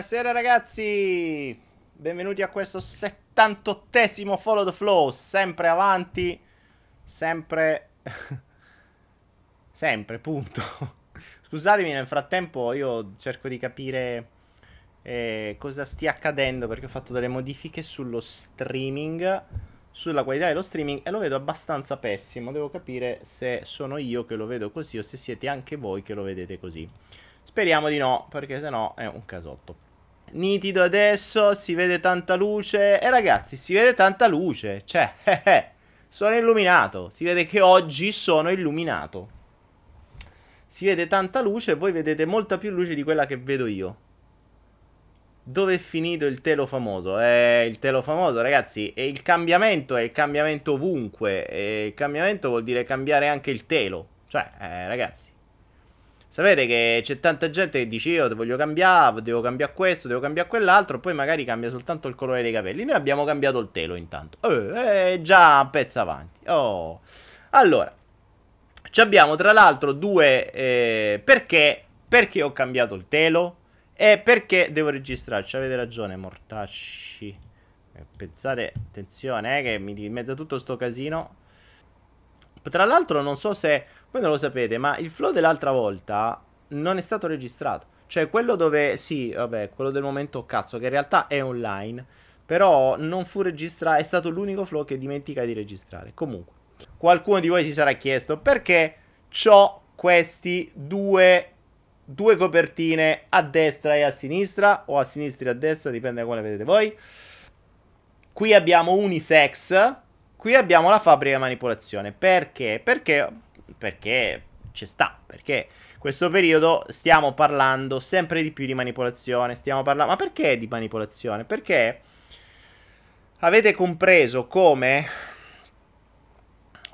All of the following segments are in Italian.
Buonasera ragazzi, benvenuti a questo 78esimo Follow the Flow, sempre avanti, sempre, sempre, punto. Scusatemi, nel frattempo io cerco di capire eh, cosa stia accadendo perché ho fatto delle modifiche sullo streaming, sulla qualità dello streaming e lo vedo abbastanza pessimo. Devo capire se sono io che lo vedo così o se siete anche voi che lo vedete così. Speriamo di no, perché sennò è un casotto. Nitido adesso, si vede tanta luce. E ragazzi, si vede tanta luce. Cioè, eh, eh, sono illuminato. Si vede che oggi sono illuminato. Si vede tanta luce e voi vedete molta più luce di quella che vedo io. Dove è finito il telo famoso? Eh, il telo famoso, ragazzi, e il cambiamento è il cambiamento ovunque. E il cambiamento vuol dire cambiare anche il telo. Cioè, eh, ragazzi, Sapete che c'è tanta gente che dice io voglio cambiare, devo cambiare questo, devo cambiare quell'altro, poi magari cambia soltanto il colore dei capelli. Noi abbiamo cambiato il telo intanto. Eh, eh già un pezzo avanti. Oh. Allora, ci abbiamo tra l'altro due... Eh, perché? Perché ho cambiato il telo? E perché devo registrarci? Avete ragione, mortacci. Eh, pensate, attenzione, eh, che mi in mezzo a tutto sto casino tra l'altro non so se voi non lo sapete, ma il flow dell'altra volta non è stato registrato. Cioè quello dove sì, vabbè, quello del momento cazzo che in realtà è online, però non fu registrato, è stato l'unico flow che dimentica di registrare. Comunque, qualcuno di voi si sarà chiesto perché ho questi due due copertine a destra e a sinistra o a sinistra e a destra, dipende da quale vedete voi. Qui abbiamo unisex Qui abbiamo la fabbrica manipolazione. Perché? Perché, perché ci sta. Perché questo periodo stiamo parlando sempre di più di manipolazione. Stiamo parlando... Ma perché di manipolazione? Perché avete compreso come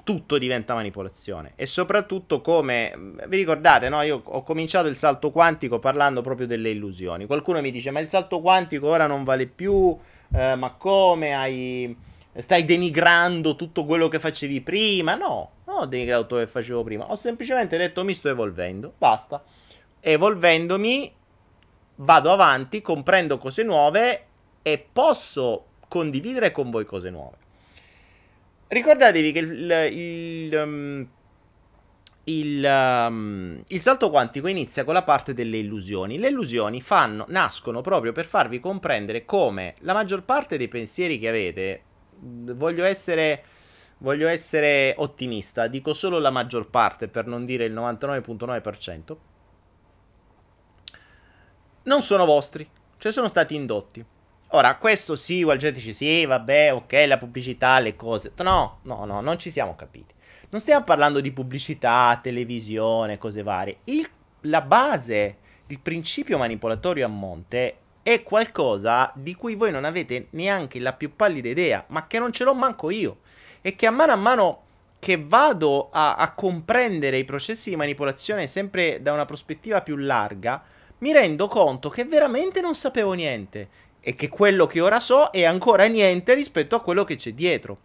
tutto diventa manipolazione e soprattutto come vi ricordate, no? Io ho cominciato il salto quantico parlando proprio delle illusioni. Qualcuno mi dice: "Ma il salto quantico ora non vale più, eh, ma come hai stai denigrando tutto quello che facevi prima. No, non ho denigrato tutto quello che facevo prima. Ho semplicemente detto mi sto evolvendo. Basta. Evolvendomi, vado avanti, comprendo cose nuove e posso condividere con voi cose nuove. Ricordatevi che il, il, um, il, um, il, salto quantico inizia con la parte delle illusioni. Le illusioni fanno, nascono proprio per farvi comprendere come la maggior parte dei pensieri che avete voglio essere, voglio essere ottimista, dico solo la maggior parte per non dire il 99.9%, non sono vostri, cioè sono stati indotti. Ora, questo sì, gente dice sì, vabbè, ok, la pubblicità, le cose. No, no, no, non ci siamo capiti. Non stiamo parlando di pubblicità, televisione, cose varie. Il, la base, il principio manipolatorio a monte è qualcosa di cui voi non avete neanche la più pallida idea, ma che non ce l'ho manco io. E che a mano a mano che vado a, a comprendere i processi di manipolazione sempre da una prospettiva più larga, mi rendo conto che veramente non sapevo niente e che quello che ora so è ancora niente rispetto a quello che c'è dietro.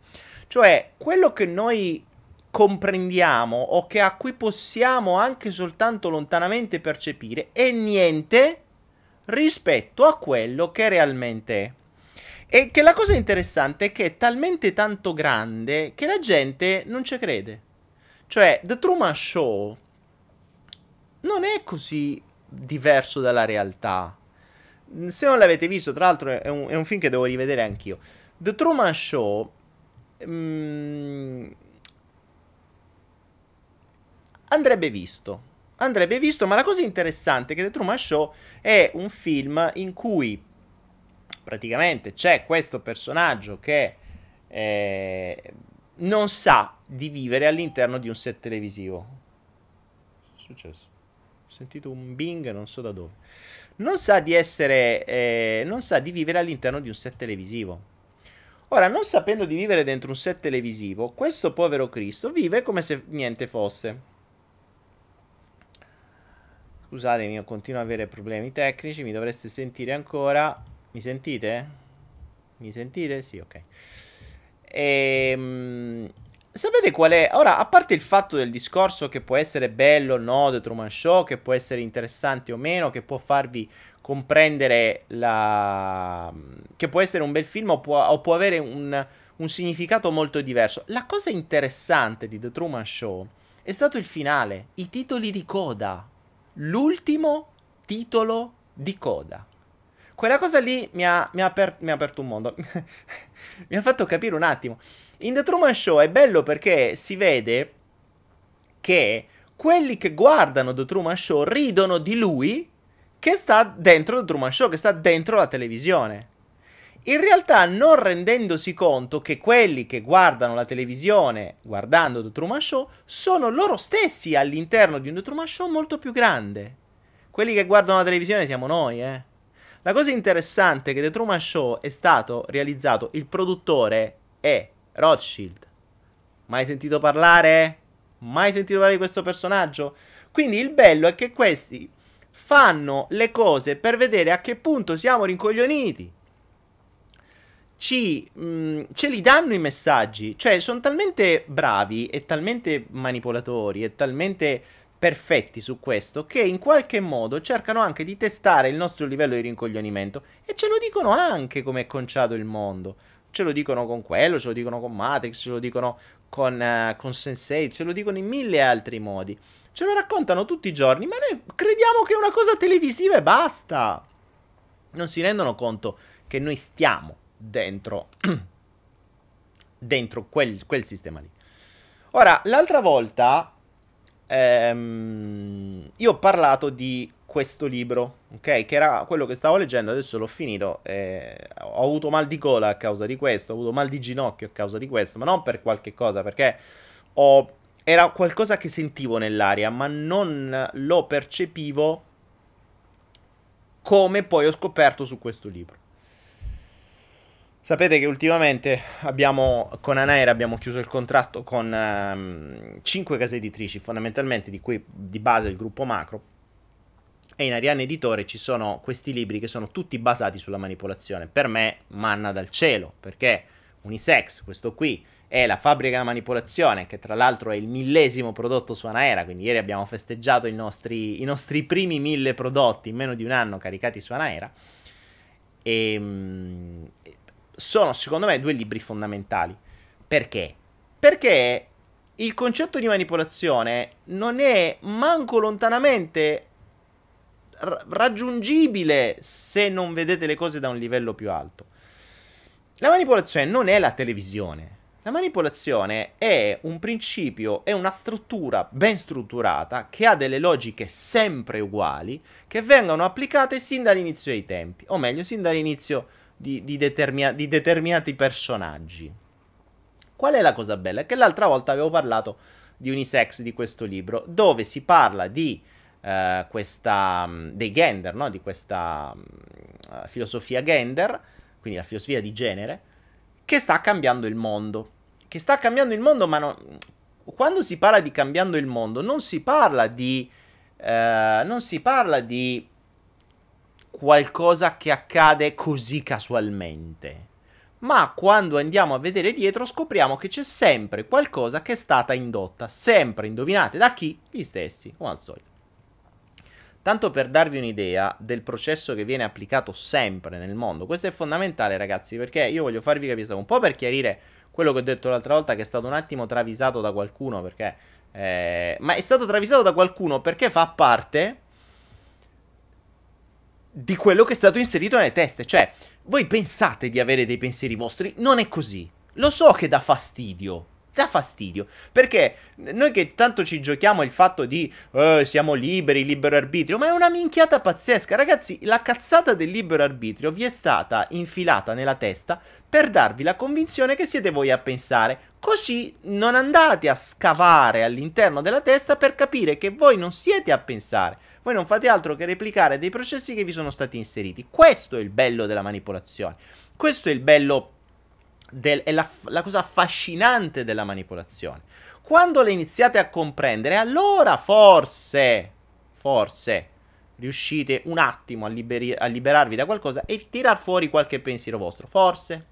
Cioè, quello che noi comprendiamo o che a cui possiamo anche soltanto lontanamente percepire è niente rispetto a quello che realmente è. E che la cosa interessante è che è talmente tanto grande che la gente non ci crede. Cioè, The Truman Show non è così diverso dalla realtà. Se non l'avete visto, tra l'altro è un, è un film che devo rivedere anch'io. The Truman Show mm, andrebbe visto andrebbe visto, ma la cosa interessante è che The Truman Show è un film in cui praticamente c'è questo personaggio che eh, non sa di vivere all'interno di un set televisivo. Cosa è successo? Ho sentito un bing, non so da dove. Non sa di essere, eh, non sa di vivere all'interno di un set televisivo. Ora, non sapendo di vivere dentro un set televisivo, questo povero Cristo vive come se niente fosse. Scusatemi, io continuo ad avere problemi tecnici, mi dovreste sentire ancora. Mi sentite? Mi sentite? Sì, ok. Ehm... Sapete qual è? Ora, a parte il fatto del discorso che può essere bello o no, The Truman Show, che può essere interessante o meno, che può farvi comprendere la... che può essere un bel film o può, o può avere un, un significato molto diverso. La cosa interessante di The Truman Show è stato il finale, i titoli di coda. L'ultimo titolo di coda. Quella cosa lì mi ha, mi ha, aper- mi ha aperto un mondo. mi ha fatto capire un attimo. In The Truman Show è bello perché si vede che quelli che guardano The Truman Show ridono di lui che sta dentro The Truman Show, che sta dentro la televisione. In realtà non rendendosi conto che quelli che guardano la televisione guardando The Truman Show sono loro stessi all'interno di un The Truman Show molto più grande. Quelli che guardano la televisione siamo noi, eh. La cosa interessante è che The Truman Show è stato realizzato, il produttore è Rothschild. Mai sentito parlare? Mai sentito parlare di questo personaggio? Quindi il bello è che questi fanno le cose per vedere a che punto siamo rincoglioniti. Ci, mh, mm, ce li danno i messaggi, cioè sono talmente bravi e talmente manipolatori e talmente perfetti su questo che in qualche modo cercano anche di testare il nostro livello di rincoglionimento e ce lo dicono anche come è conciato il mondo. Ce lo dicono con quello, ce lo dicono con Matrix, ce lo dicono con, uh, con Sensei, ce lo dicono in mille altri modi. Ce lo raccontano tutti i giorni, ma noi crediamo che è una cosa televisiva e basta. Non si rendono conto che noi stiamo dentro, dentro quel, quel sistema lì. Ora, l'altra volta ehm, io ho parlato di questo libro, ok? Che era quello che stavo leggendo, adesso l'ho finito. Eh, ho avuto mal di gola a causa di questo, ho avuto mal di ginocchio a causa di questo, ma non per qualche cosa, perché ho, era qualcosa che sentivo nell'aria, ma non lo percepivo come poi ho scoperto su questo libro. Sapete che ultimamente abbiamo, con Anaera abbiamo chiuso il contratto con um, 5 case editrici, fondamentalmente di cui di base il gruppo Macro. E in Ariane Editore ci sono questi libri che sono tutti basati sulla manipolazione. Per me, manna dal cielo, perché Unisex, questo qui, è la fabbrica della manipolazione, che tra l'altro è il millesimo prodotto su Anaera. Quindi ieri abbiamo festeggiato i nostri, i nostri primi mille prodotti in meno di un anno caricati su Anaera. E, ehm, sono secondo me due libri fondamentali. Perché? Perché il concetto di manipolazione non è manco lontanamente raggiungibile se non vedete le cose da un livello più alto. La manipolazione non è la televisione. La manipolazione è un principio, è una struttura ben strutturata che ha delle logiche sempre uguali che vengono applicate sin dall'inizio dei tempi, o meglio, sin dall'inizio di, di, determina- di determinati personaggi. Qual è la cosa bella? È che l'altra volta avevo parlato di Unisex di questo libro, dove si parla di uh, questa um, dei gender, no? di questa um, filosofia gender, quindi la filosofia di genere, che sta cambiando il mondo. Che sta cambiando il mondo, ma non... quando si parla di cambiando il mondo, non si parla di. Uh, non si parla di qualcosa che accade così casualmente. Ma quando andiamo a vedere dietro scopriamo che c'è sempre qualcosa che è stata indotta, sempre indovinate da chi? Gli stessi, come al solito. Tanto per darvi un'idea del processo che viene applicato sempre nel mondo, questo è fondamentale ragazzi perché io voglio farvi capire un po' per chiarire quello che ho detto l'altra volta che è stato un attimo travisato da qualcuno perché... Eh, ma è stato travisato da qualcuno perché fa parte di quello che è stato inserito nelle teste. Cioè, voi pensate di avere dei pensieri vostri, non è così. Lo so che dà fastidio. Dà fastidio. Perché noi che tanto ci giochiamo il fatto di eh, siamo liberi, libero arbitrio, ma è una minchiata pazzesca. Ragazzi, la cazzata del libero arbitrio vi è stata infilata nella testa per darvi la convinzione che siete voi a pensare. Così non andate a scavare all'interno della testa per capire che voi non siete a pensare voi non fate altro che replicare dei processi che vi sono stati inseriti. Questo è il bello della manipolazione. Questo è il bello, del, è la, la cosa affascinante della manipolazione. Quando le iniziate a comprendere, allora forse, forse, riuscite un attimo a, liberi- a liberarvi da qualcosa e tirar fuori qualche pensiero vostro. Forse.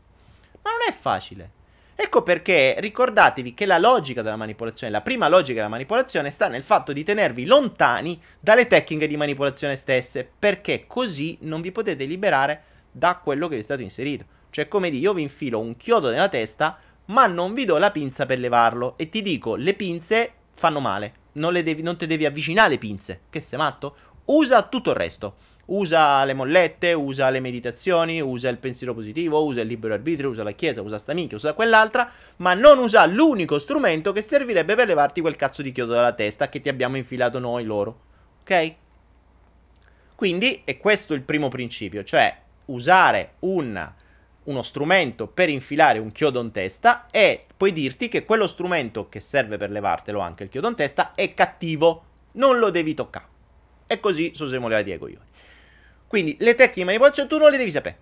Ma non è facile. Ecco perché ricordatevi che la logica della manipolazione, la prima logica della manipolazione sta nel fatto di tenervi lontani dalle tecniche di manipolazione stesse, perché così non vi potete liberare da quello che vi è stato inserito. Cioè, come dire, io vi infilo un chiodo nella testa, ma non vi do la pinza per levarlo e ti dico, le pinze fanno male, non, devi, non te devi avvicinare alle pinze. Che sei matto? Usa tutto il resto. Usa le mollette, usa le meditazioni, usa il pensiero positivo, usa il libero arbitrio, usa la chiesa, usa sta minchia, usa quell'altra, ma non usa l'unico strumento che servirebbe per levarti quel cazzo di chiodo dalla testa che ti abbiamo infilato noi loro. Ok? Quindi è questo il primo principio, cioè usare un, uno strumento per infilare un chiodo in testa e puoi dirti che quello strumento che serve per levartelo anche il chiodo in testa è cattivo, non lo devi toccare. E così Sosemo leva Diego io. Quindi le tecniche di manipolazione tu non le devi sapere.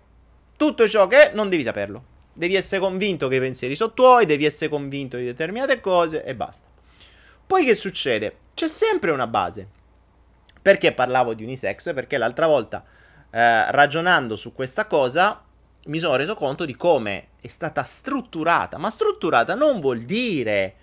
Tutto ciò che è non devi saperlo. Devi essere convinto che i pensieri sono tuoi, devi essere convinto di determinate cose e basta. Poi che succede? C'è sempre una base. Perché parlavo di unisex? Perché l'altra volta, eh, ragionando su questa cosa, mi sono reso conto di come è stata strutturata. Ma strutturata non vuol dire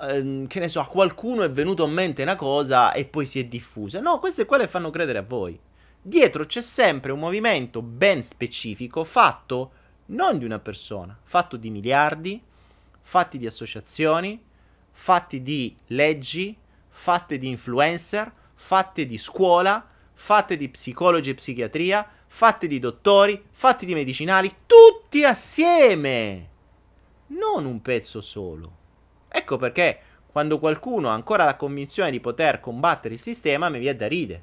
ehm, che ne so, a qualcuno è venuto in mente una cosa e poi si è diffusa. No, queste qua le fanno credere a voi. Dietro c'è sempre un movimento ben specifico fatto non di una persona, fatto di miliardi, fatti di associazioni, fatti di leggi, fatte di influencer, fatte di scuola, fatte di psicologi e psichiatria, fatte di dottori, fatti di medicinali, tutti assieme. Non un pezzo solo. Ecco perché quando qualcuno ha ancora la convinzione di poter combattere il sistema, mi viene da ridere.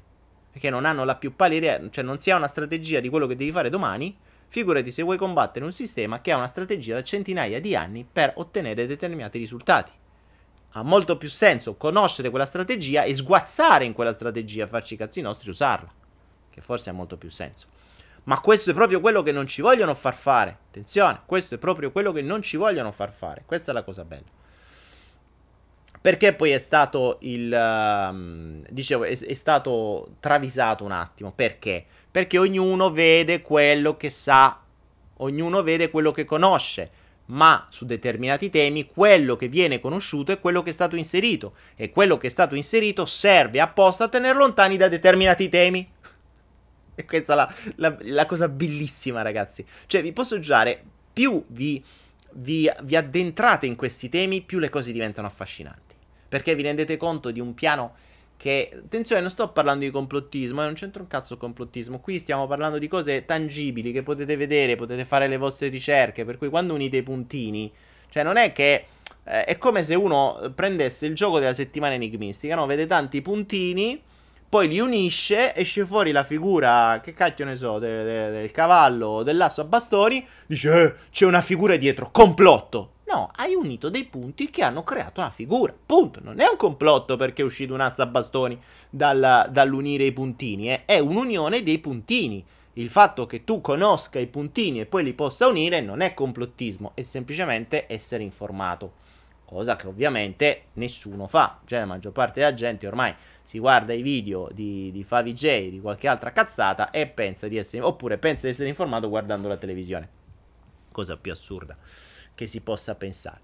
Perché non hanno la più pallida, cioè non si ha una strategia di quello che devi fare domani. Figurati se vuoi combattere un sistema che ha una strategia da centinaia di anni per ottenere determinati risultati. Ha molto più senso conoscere quella strategia e sguazzare in quella strategia, farci i cazzi nostri, usarla. Che forse ha molto più senso. Ma questo è proprio quello che non ci vogliono far fare. Attenzione, questo è proprio quello che non ci vogliono far fare. Questa è la cosa bella. Perché poi è stato il. Uh, dicevo, è, è, stato travisato un attimo. Perché? Perché ognuno vede quello che sa, ognuno vede quello che conosce. Ma su determinati temi quello che viene conosciuto è quello che è stato inserito. E quello che è stato inserito serve apposta a tenere lontani da determinati temi. E questa è la, la, la cosa bellissima, ragazzi. Cioè, vi posso giurare, più vi, vi, vi addentrate in questi temi, più le cose diventano affascinanti perché vi rendete conto di un piano che, attenzione, non sto parlando di complottismo, eh, non c'entra un cazzo il complottismo, qui stiamo parlando di cose tangibili che potete vedere, potete fare le vostre ricerche, per cui quando unite i puntini, cioè non è che eh, è come se uno prendesse il gioco della settimana enigmistica, no? Vede tanti puntini, poi li unisce, esce fuori la figura, che cacchio ne so, de- de- del cavallo, dell'asso a bastoni, dice, eh, c'è una figura dietro, complotto. No, hai unito dei punti che hanno creato una figura. Punto. Non è un complotto perché è uscito un azza bastoni dal, dall'unire i puntini. Eh. È un'unione dei puntini. Il fatto che tu conosca i puntini e poi li possa unire non è complottismo, è semplicemente essere informato. Cosa che ovviamente nessuno fa. Cioè, la maggior parte della gente ormai si guarda i video di, di Favi J, di qualche altra cazzata e pensa di essere. oppure pensa di essere informato guardando la televisione. Cosa più assurda che si possa pensare.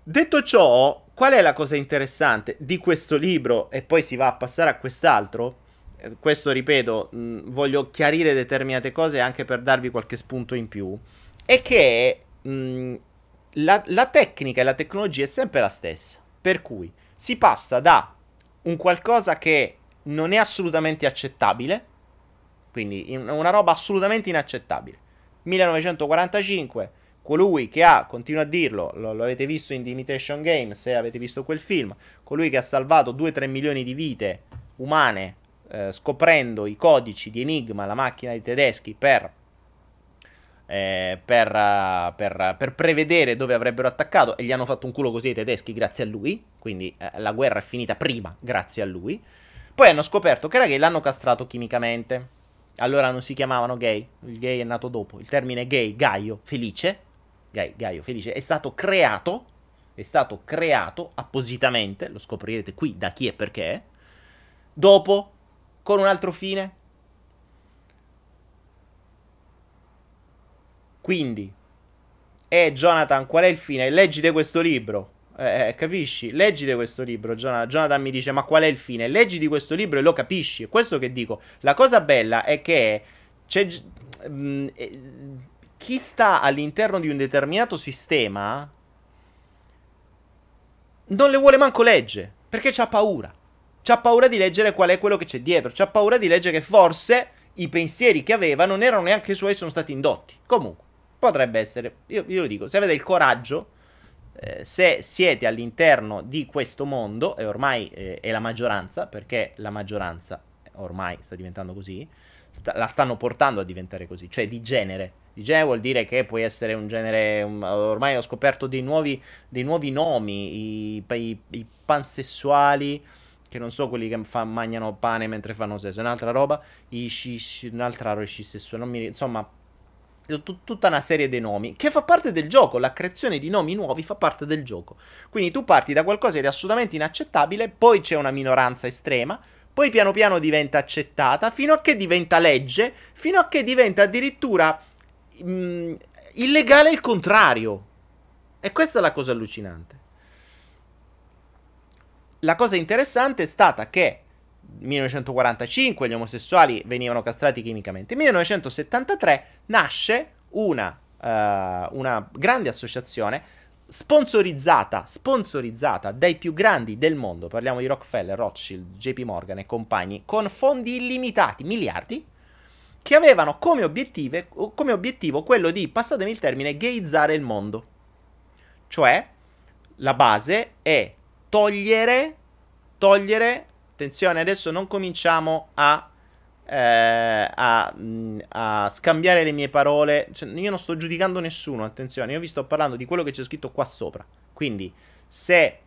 Detto ciò, qual è la cosa interessante di questo libro e poi si va a passare a quest'altro? Eh, questo, ripeto, mh, voglio chiarire determinate cose anche per darvi qualche spunto in più. È che mh, la, la tecnica e la tecnologia è sempre la stessa. Per cui si passa da un qualcosa che non è assolutamente accettabile, quindi una roba assolutamente inaccettabile. 1945 colui che ha, continuo a dirlo, lo, lo, avete visto in The Imitation Game, se avete visto quel film, colui che ha salvato 2-3 milioni di vite umane eh, scoprendo i codici di Enigma, la macchina dei tedeschi, per, eh, per, uh, per, per, prevedere dove avrebbero attaccato e gli hanno fatto un culo così ai tedeschi grazie a lui, quindi eh, la guerra è finita prima grazie a lui. Poi hanno scoperto che era gay, l'hanno castrato chimicamente. Allora non si chiamavano gay, il gay è nato dopo. Il termine gay, Gaio, felice, Gai, Gaio Felice, è stato creato, è stato creato appositamente, lo scoprirete qui da chi e perché, dopo, con un altro fine. Quindi, E Jonathan, qual è il fine? Leggite questo libro. Eh, eh, capisci? Leggite questo libro. Jonathan, Jonathan mi dice: Ma qual è il fine? Leggiti questo libro e lo capisci. È questo che dico. La cosa bella è che c'è. Mh, mm, eh, chi sta all'interno di un determinato sistema non le vuole manco leggere perché c'ha paura. C'ha paura di leggere qual è quello che c'è dietro. C'ha paura di leggere che forse i pensieri che aveva non erano neanche suoi, sono stati indotti. Comunque, potrebbe essere. Io, io lo dico: se avete il coraggio eh, se siete all'interno di questo mondo, e ormai eh, è la maggioranza, perché la maggioranza ormai sta diventando così, sta, la stanno portando a diventare così, cioè di genere. Genere vuol dire che puoi essere un genere, un, ormai ho scoperto dei nuovi, dei nuovi nomi, i, i, i pansessuali, che non so quelli che fa, mangiano pane mentre fanno sesso, un'altra roba, i sci, un'altra roba, mi, insomma tutta una serie di nomi che fa parte del gioco. La creazione di nomi nuovi fa parte del gioco. Quindi tu parti da qualcosa di assolutamente inaccettabile, poi c'è una minoranza estrema, poi piano piano diventa accettata, fino a che diventa legge, fino a che diventa addirittura mh, illegale il contrario. E questa è la cosa allucinante. La cosa interessante è stata che 1945 gli omosessuali venivano castrati chimicamente. Nel 1973 nasce una, uh, una grande associazione sponsorizzata, sponsorizzata dai più grandi del mondo, parliamo di Rockefeller, Rothschild, JP Morgan e compagni, con fondi illimitati, miliardi, che avevano come, come obiettivo quello di, passatemi il termine, gayizzare il mondo. Cioè, la base è togliere, togliere attenzione, adesso non cominciamo a, eh, a, mm, a scambiare le mie parole. Cioè, io non sto giudicando nessuno, attenzione, io vi sto parlando di quello che c'è scritto qua sopra. Quindi, se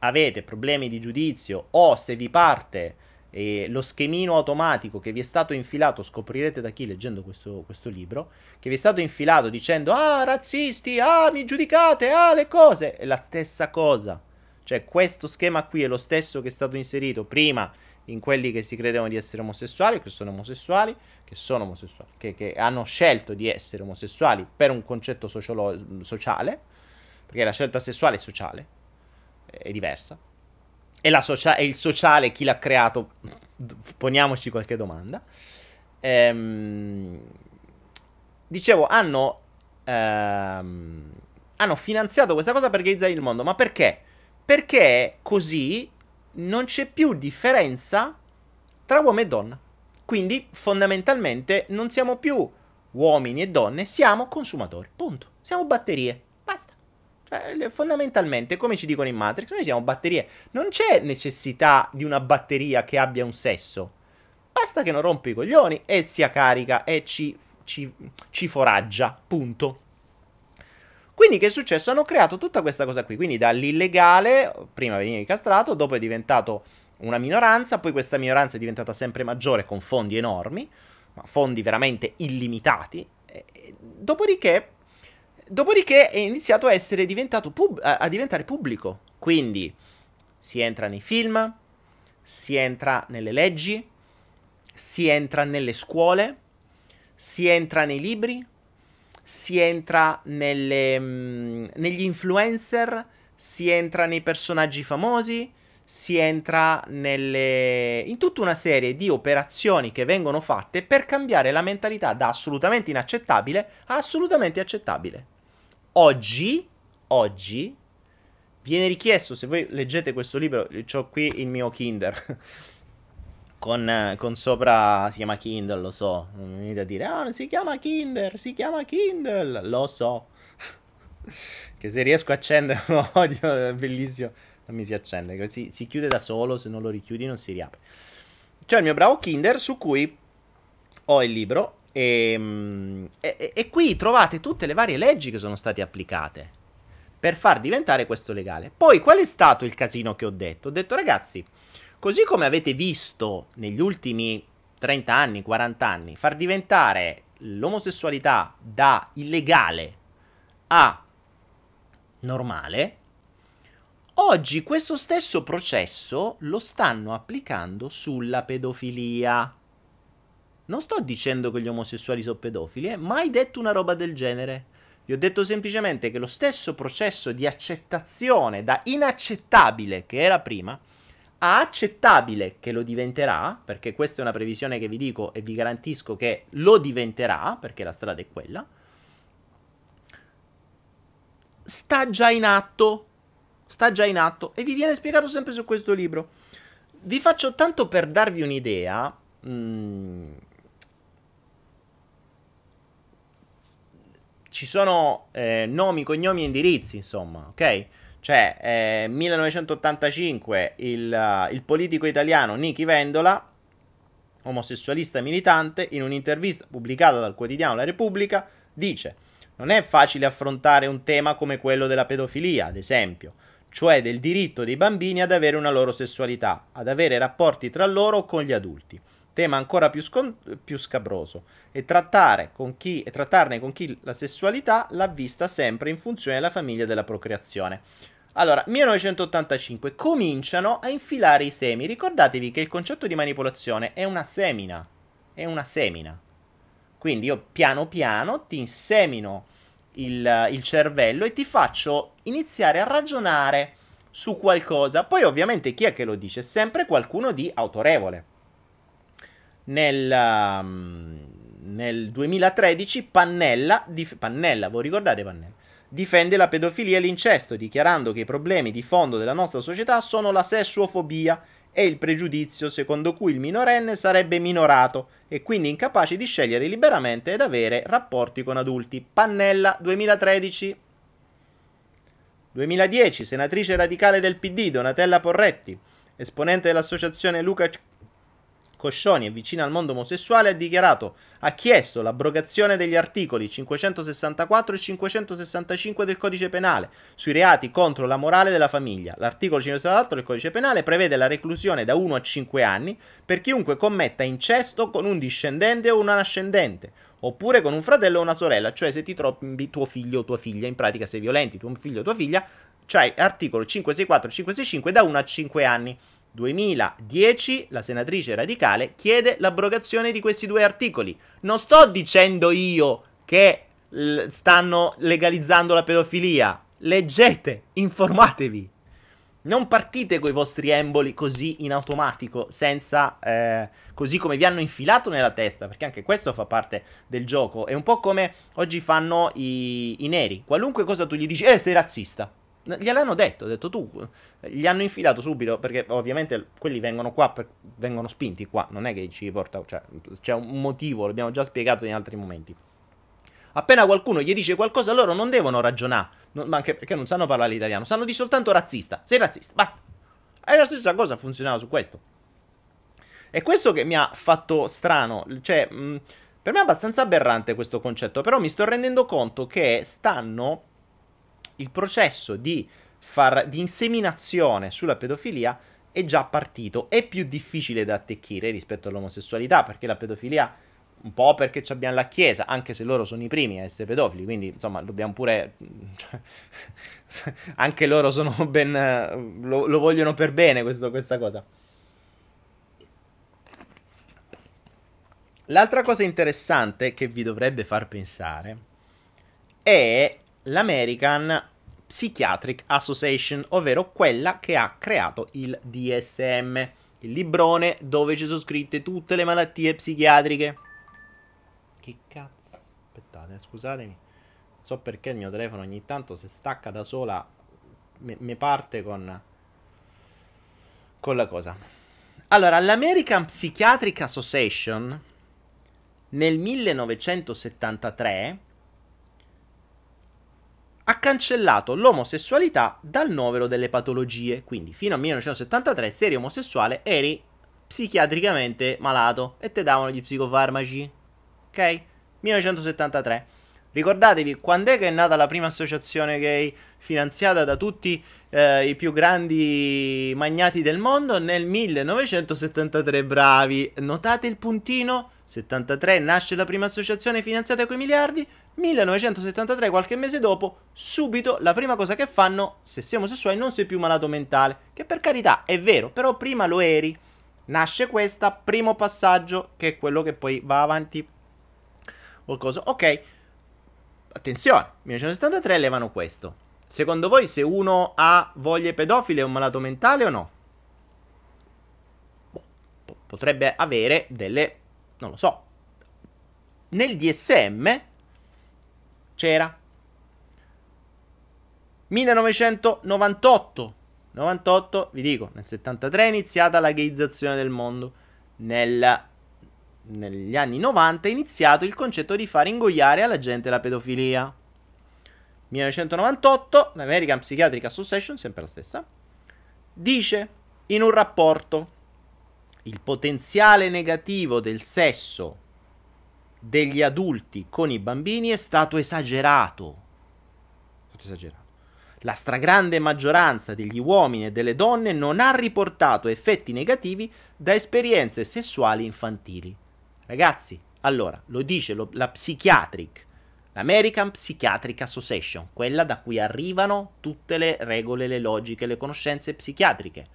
avete problemi di giudizio o se vi parte eh, lo schemino automatico che vi è stato infilato, scoprirete da chi leggendo questo, questo, libro, che vi è stato infilato dicendo ah razzisti, ah mi giudicate, ah le cose, è la stessa cosa. Cioè, questo schema qui è lo stesso che è stato inserito prima in quelli che si credevano di essere omosessuali, che sono omosessuali, che sono omosessuali, che, che hanno scelto di essere omosessuali per un concetto sociolo- sociale, perché la scelta sessuale è sociale, è diversa. E, socia- e, il sociale, chi l'ha creato? Poniamoci qualche domanda. Ehm, dicevo, hanno, ehm, hanno finanziato questa cosa per gayzare il mondo, ma perché? Perché così non c'è più differenza tra uomo e donna. Quindi fondamentalmente non siamo più uomini e donne, siamo consumatori. Punto. Siamo batterie. Cioè, fondamentalmente, come ci dicono in Matrix, noi siamo batterie. Non c'è necessità di una batteria che abbia un sesso. Basta che non rompi i coglioni e sia carica e ci, ci, ci foraggia. Punto. Quindi che è successo? Hanno creato tutta questa cosa qui, quindi dall'illegale, prima veniva castrato, dopo è diventato una minoranza, poi questa minoranza è diventata sempre maggiore con fondi enormi, ma fondi veramente illimitati, dopodiché, dopodiché è iniziato a essere diventato pub- a diventare pubblico, quindi si entra nei film, si entra nelle leggi, si entra nelle scuole, si entra nei libri, si entra nelle, mh, mm, negli influencer, si entra nei personaggi famosi, si entra nelle, in tutta una serie di operazioni che vengono fatte per cambiare la mentalità da assolutamente inaccettabile a assolutamente accettabile. Oggi, oggi, viene richiesto, se voi leggete questo libro, ho qui il mio Kinder. con, con, sopra si chiama Kindle, lo so. Non venite a dire, ah, si chiama Kindle, si chiama Kindle, lo so. che se riesco a accendere lo odio, è bellissimo. Non mi si accende, così si chiude da solo, se non lo richiudi non si riapre. C'è il mio bravo Kinder su cui ho il libro e, e, e qui trovate tutte le varie leggi che sono state applicate per far diventare questo legale. Poi qual è stato il casino che ho detto? Ho detto ragazzi, Così come avete visto negli ultimi 30 anni, 40 anni, far diventare l'omosessualità da illegale a normale, oggi questo stesso processo lo stanno applicando sulla pedofilia. Non sto dicendo che gli omosessuali sono pedofili, eh? mai detto una roba del genere. Vi ho detto semplicemente che lo stesso processo di accettazione da inaccettabile che era prima a accettabile che lo diventerà, perché questa è una previsione che vi dico e vi garantisco che lo diventerà, perché la strada è quella, sta già in atto. Sta già in atto e vi viene spiegato sempre su questo libro. Vi faccio tanto per darvi un'idea. Mm, ci sono eh, nomi, cognomi e indirizzi, insomma, ok? Cioè, eh, 1985, il, uh, il politico italiano Nichi Vendola, omosessualista militante, in un'intervista pubblicata dal quotidiano La Repubblica, dice non è facile affrontare un tema come quello della pedofilia, ad esempio, cioè del diritto dei bambini ad avere una loro sessualità, ad avere rapporti tra loro o con gli adulti. Tema ancora più, scon- più scabroso. E, con chi, e trattarne con chi la sessualità l'ha vista sempre in funzione della famiglia della procreazione. Allora, 1985 cominciano a infilare i semi. Ricordatevi che il concetto di manipolazione è una semina. È una semina. Quindi io piano piano ti insemino il, il cervello e ti faccio iniziare a ragionare su qualcosa. Poi ovviamente chi è che lo dice? Sempre qualcuno di autorevole. Nel, um, nel 2013 Pannella, dif- Pannella, voi ricordate Pannella? Difende la pedofilia e l'incesto, dichiarando che i problemi di fondo della nostra società sono la sessuofobia è il pregiudizio secondo cui il minorenne sarebbe minorato e quindi incapace di scegliere liberamente ed avere rapporti con adulti. Pannella 2013. 2010, senatrice radicale del PD Donatella Porretti, esponente dell'associazione Luca Coscioni è vicina al mondo omosessuale, ha dichiarato, ha chiesto l'abrogazione degli articoli 564 e 565 del codice penale sui reati contro la morale della famiglia. L'articolo 564 del codice penale prevede la reclusione da 1 a 5 anni per chiunque commetta incesto con un discendente o una nascendente, oppure con un fratello o una sorella, cioè se ti trovi tuo figlio o tua figlia, in pratica sei violenti tuo figlio o tua figlia, cioè articolo 564 e 565 da 1 a 5 anni. 2010 la senatrice radicale chiede l'abrogazione di questi due articoli. Non sto dicendo io che l- stanno legalizzando la pedofilia. Leggete, informatevi. Non partite con i vostri emboli così in automatico, senza... Eh, così come vi hanno infilato nella testa, perché anche questo fa parte del gioco. È un po' come oggi fanno i, i neri. Qualunque cosa tu gli dici, eh, sei razzista. Gliel'hanno detto, ho detto tu, gli hanno infilato subito perché ovviamente quelli vengono qua, per, vengono spinti qua, non è che ci porta, cioè, c'è un motivo, l'abbiamo già spiegato in altri momenti. Appena qualcuno gli dice qualcosa, loro non devono ragionare, non, ma anche perché non sanno parlare l'italiano, sanno di soltanto razzista, sei razzista, basta. E la stessa cosa funzionava su questo. E questo che mi ha fatto strano, cioè, mh, per me è abbastanza aberrante questo concetto, però mi sto rendendo conto che stanno il processo di, far, di inseminazione sulla pedofilia è già partito. È più difficile da attecchire rispetto all'omosessualità, perché la pedofilia, un po' perché abbiamo la Chiesa, anche se loro sono i primi a essere pedofili, quindi insomma dobbiamo pure... anche loro sono ben... lo, lo vogliono per bene questo, questa cosa. L'altra cosa interessante che vi dovrebbe far pensare è l'American Psychiatric Association, ovvero quella che ha creato il DSM, il librone dove ci sono scritte tutte le malattie psichiatriche. Che cazzo? Aspettate, eh, scusatemi. So perché il mio telefono ogni tanto se stacca da sola mi parte con con la cosa. Allora, l'American Psychiatric Association nel 1973 ha cancellato l'omosessualità dal novero delle patologie. Quindi fino al 1973 se eri omosessuale eri psichiatricamente malato e te davano gli psicofarmaci. Ok? 1973. Ricordatevi quando è che è nata la prima associazione gay finanziata da tutti eh, i più grandi magnati del mondo? Nel 1973, bravi. Notate il puntino? 73 nasce la prima associazione finanziata con i miliardi, 1973, qualche mese dopo, subito la prima cosa che fanno, se sei omosessuale non sei più malato mentale, che per carità è vero, però prima lo eri. Nasce questa, primo passaggio, che è quello che poi va avanti qualcosa. Ok, attenzione, 1973 elevano questo. Secondo voi se uno ha voglie pedofile è un malato mentale o no? Boh, potrebbe avere delle... non lo so. Nel DSM c'era 1998. 98, vi dico, nel 73 è iniziata la gayizzazione del mondo. Nel, negli anni 90 è iniziato il concetto di far ingoiare alla gente la pedofilia. 1998, l'American Psychiatric Association, sempre la stessa, dice in un rapporto il potenziale negativo del sesso degli adulti con i bambini è stato esagerato. È stato esagerato. La stragrande maggioranza degli uomini e delle donne non ha riportato effetti negativi da esperienze sessuali infantili. Ragazzi, allora, lo dice lo, la Psychiatric l'American Psychiatric Association, quella da cui arrivano tutte le regole, le logiche, le conoscenze psichiatriche.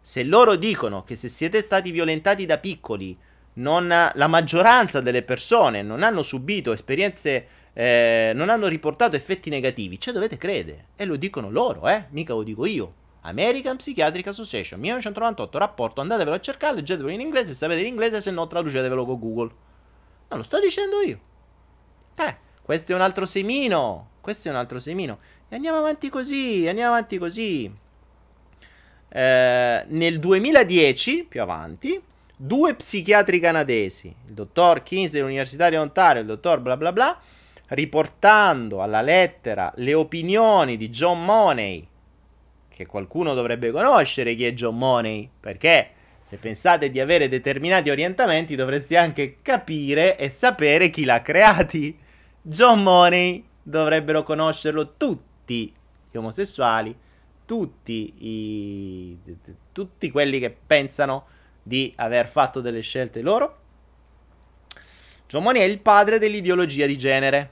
Se loro dicono che se siete stati violentati da piccoli, non, la maggioranza delle persone non hanno subito esperienze, eh, non hanno riportato effetti negativi, ci dovete credere. E lo dicono loro, eh? Mica lo dico io. American Psychiatric Association, 1998, rapporto, andatevelo a cercare, leggetevelo in inglese, sapete l'inglese, se no traducetevelo con Google. Non lo sto dicendo io. Eh. Questo è un altro semino. Questo è un altro semino. E andiamo avanti così, andiamo avanti così. Eh, nel 2010, più avanti, due psichiatri canadesi, il dottor Kings dell'Università di Ontario e il dottor bla bla bla, riportando alla lettera le opinioni di John Money, che qualcuno dovrebbe conoscere chi è John Money, perché se pensate di avere determinati orientamenti dovreste anche capire e sapere chi l'ha creati. John Money dovrebbero conoscerlo tutti gli omosessuali, tutti, i, tutti quelli che pensano di aver fatto delle scelte loro. John Money è il padre dell'ideologia di genere.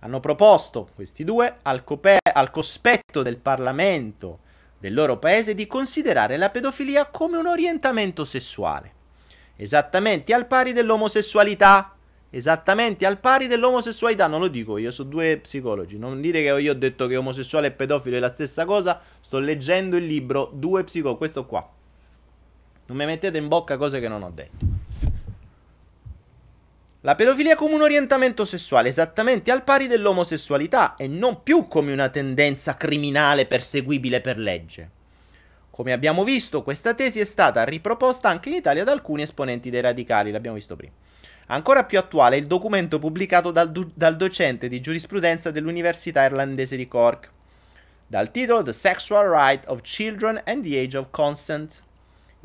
Hanno proposto questi due al, cope- al cospetto del Parlamento del loro paese di considerare la pedofilia come un orientamento sessuale, esattamente al pari dell'omosessualità esattamente al pari dell'omosessualità. Non lo dico io, sono due psicologi. Non dite che io ho detto che omosessuale e pedofilo è la stessa cosa. Sto leggendo il libro Due psicologi, questo qua. Non mi mettete in bocca cose che non ho detto. La pedofilia come un orientamento sessuale esattamente al pari dell'omosessualità e non più come una tendenza criminale perseguibile per legge. Come abbiamo visto, questa tesi è stata riproposta anche in Italia da alcuni esponenti dei radicali, l'abbiamo visto prima. Ancora più attuale è il documento pubblicato dal, du- dal docente di giurisprudenza dell'Università irlandese di Cork, dal titolo The Sexual Right of Children and the Age of Consent,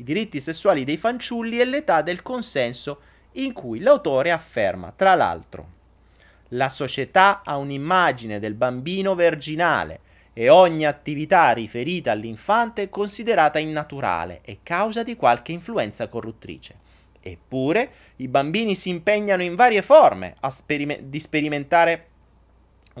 i diritti sessuali dei fanciulli e l'età del consenso, in cui l'autore afferma, tra l'altro, la società ha un'immagine del bambino verginale e ogni attività riferita all'infante è considerata innaturale e causa di qualche influenza corruttrice. Eppure i bambini si impegnano in varie forme sperime- di sperimentare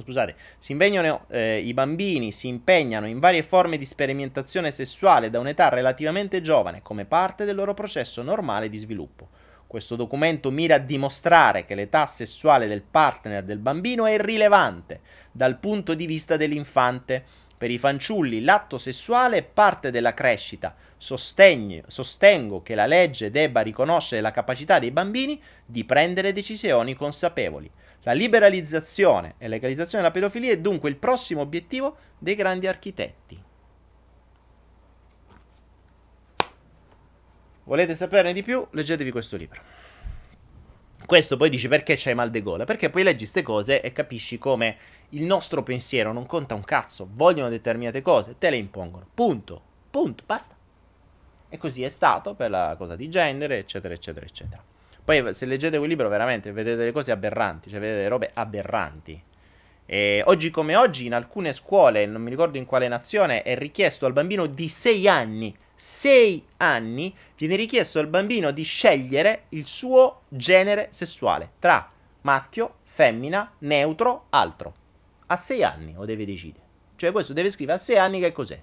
scusate, si impegnano, eh, i bambini si impegnano in varie forme di sperimentazione sessuale da un'età relativamente giovane come parte del loro processo normale di sviluppo. Questo documento mira a dimostrare che l'età sessuale del partner del bambino è irrilevante dal punto di vista dell'infante per i fanciulli l'atto sessuale è parte della crescita. Sostegno, sostengo che la legge debba riconoscere la capacità dei bambini di prendere decisioni consapevoli. La liberalizzazione e legalizzazione della pedofilia è dunque il prossimo obiettivo dei grandi architetti. Volete saperne di più? Leggetevi questo libro. Questo poi dici perché c'hai mal de gola? Perché poi leggi queste cose e capisci come il nostro pensiero non conta un cazzo, vogliono determinate cose, te le impongono. Punto. Punto, basta. E così è stato per la cosa di genere, eccetera, eccetera, eccetera. Poi se leggete quel libro veramente vedete delle cose aberranti, cioè vedete robe aberranti. E oggi come oggi in alcune scuole, non mi ricordo in quale nazione, è richiesto al bambino di 6 anni, 6 anni, viene richiesto al bambino di scegliere il suo genere sessuale tra maschio, femmina, neutro, altro a 6 anni lo deve decidere. Cioè questo deve scrivere a 6 anni che cos'è.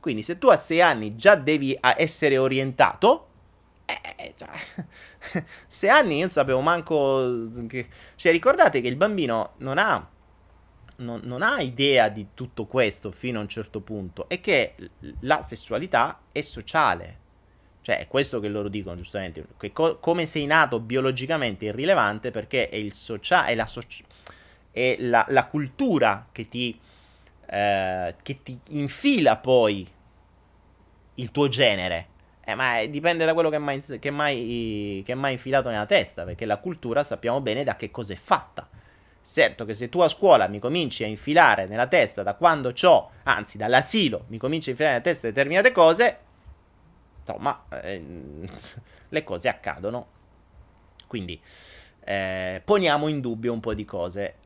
Quindi se tu a 6 anni già devi essere orientato, Eh, cioè, sei anni io non sapevo manco... Che... Cioè, ricordate che il bambino non ha, non, non ha idea di tutto questo fino a un certo punto e che la sessualità è sociale. Cioè, è questo che loro dicono, giustamente. Che co- come sei nato biologicamente è irrilevante perché è, socia- è, la, soci- è la, la, cultura che ti, eh, che ti infila poi il tuo genere. Eh, ma dipende da quello che mai, che, mai, che mai infilato nella testa, perché la cultura sappiamo bene da che cosa è fatta. Certo che se tu a scuola mi cominci a infilare nella testa da quando ho, anzi dall'asilo, mi cominci a infilare nella testa determinate cose, insomma, eh, le cose accadono. Quindi eh, poniamo in dubbio un po' di cose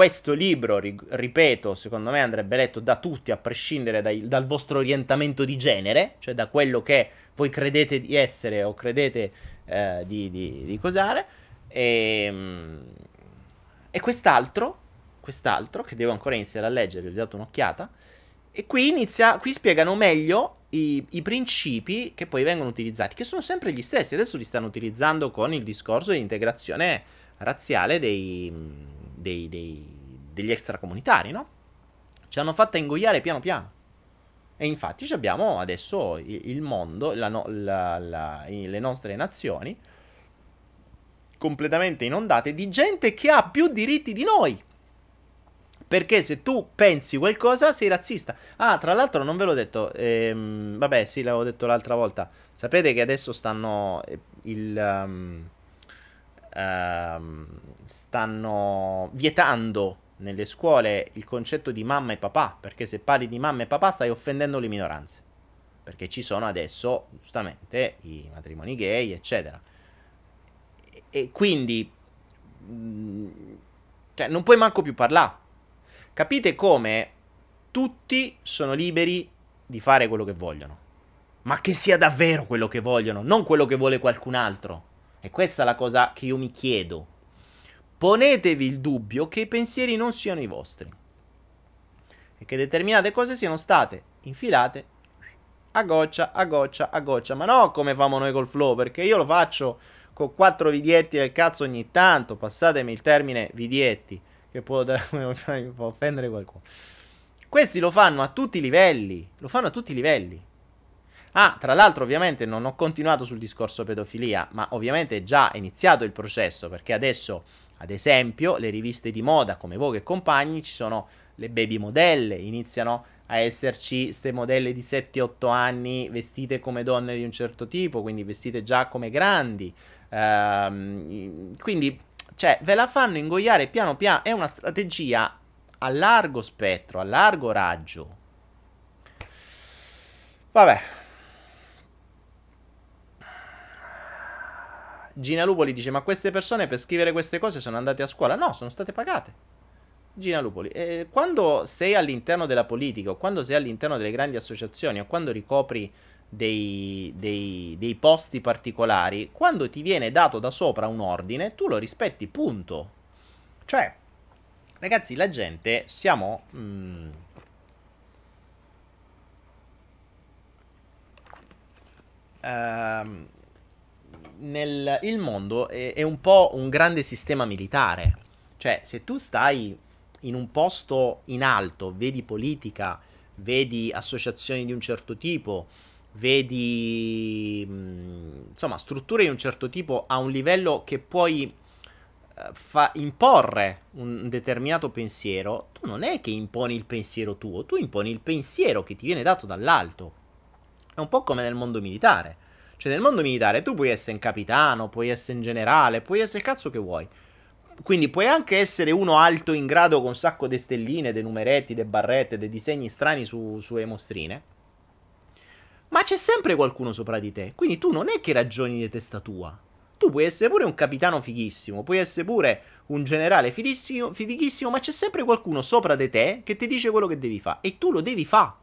questo libro, ripeto, secondo me andrebbe letto da tutti a prescindere dai, dal vostro orientamento di genere, cioè da quello che voi credete di essere o credete eh, di, di, di, cosare. E, ehm, e quest'altro, quest'altro, che devo ancora iniziare a leggere, gli ho dato un'occhiata, e qui, inizia, qui spiegano meglio i, i, principi che poi vengono utilizzati, che sono sempre gli stessi. Adesso li stanno utilizzando con il discorso di integrazione razziale dei dei, dei, degli extracomunitari, no? Ci hanno fatta ingoiare piano piano. E infatti abbiamo adesso il mondo, la, la, la, le nostre nazioni completamente inondate di gente che ha più diritti di noi. Perché se tu pensi qualcosa sei razzista. Ah, tra l'altro non ve l'ho detto, ehm, vabbè sì l'avevo detto l'altra volta. Sapete che adesso stanno eh, il... Um, ehm, stanno vietando nelle scuole il concetto di mamma e papà, perché se parli di mamma e papà stai offendendo le minoranze. Perché ci sono adesso, giustamente, i matrimoni gay, eccetera. E, quindi, mm, cioè, non puoi manco più parlare. Capite come tutti sono liberi di fare quello che vogliono. Ma che sia davvero quello che vogliono, non quello che vuole qualcun altro. E questa è la cosa che io mi chiedo. Ponetevi il dubbio che i pensieri non siano i vostri e che determinate cose siano state infilate a goccia, a goccia, a goccia. Ma no come famo noi col flow, perché io lo faccio con quattro vidietti del cazzo ogni tanto. Passatemi il termine vidietti, che può, può offendere qualcuno. Questi lo fanno a tutti i livelli. Lo fanno a tutti i livelli. Ah, tra l'altro ovviamente non ho continuato sul discorso pedofilia, ma ovviamente è già iniziato il processo, perché adesso, ad esempio, le riviste di moda come Vogue e compagni, ci sono le baby modelle, iniziano a esserci queste modelle di 7-8 anni vestite come donne di un certo tipo, quindi vestite già come grandi. Ehm, quindi, cioè, ve la fanno ingoiare piano piano, è una strategia a largo spettro, a largo raggio. Vabbè, Gina Lupoli dice: Ma queste persone per scrivere queste cose sono andate a scuola? No, sono state pagate. Gina Lupoli, eh, quando sei all'interno della politica, o quando sei all'interno delle grandi associazioni, o quando ricopri dei, dei, dei posti particolari, quando ti viene dato da sopra un ordine, tu lo rispetti, punto. Cioè, ragazzi, la gente siamo. Mm, Um, nel, il mondo è, è, un po' un grande sistema militare. Cioè, se tu stai in un posto in alto, vedi politica, vedi associazioni di un certo tipo, vedi insomma strutture di un certo tipo a un livello che puoi eh, fa imporre un determinato pensiero, tu non è che imponi il pensiero tuo, tu imponi il pensiero che ti viene dato dall'alto. È un po' come nel mondo militare. Cioè, nel mondo militare tu puoi essere un capitano, puoi essere un generale, puoi essere il cazzo che vuoi. Quindi puoi anche essere uno alto in grado con un sacco di stelline, dei numeretti, dei barrette, dei disegni strani su, sulle mostrine. Ma c'è sempre qualcuno sopra di te. Quindi tu non è che ragioni di testa tua. Tu puoi essere pure un capitano fighissimo, puoi essere pure un generale fighissimo, ma c'è sempre qualcuno sopra di te che ti dice quello che devi fare. E tu lo devi fare.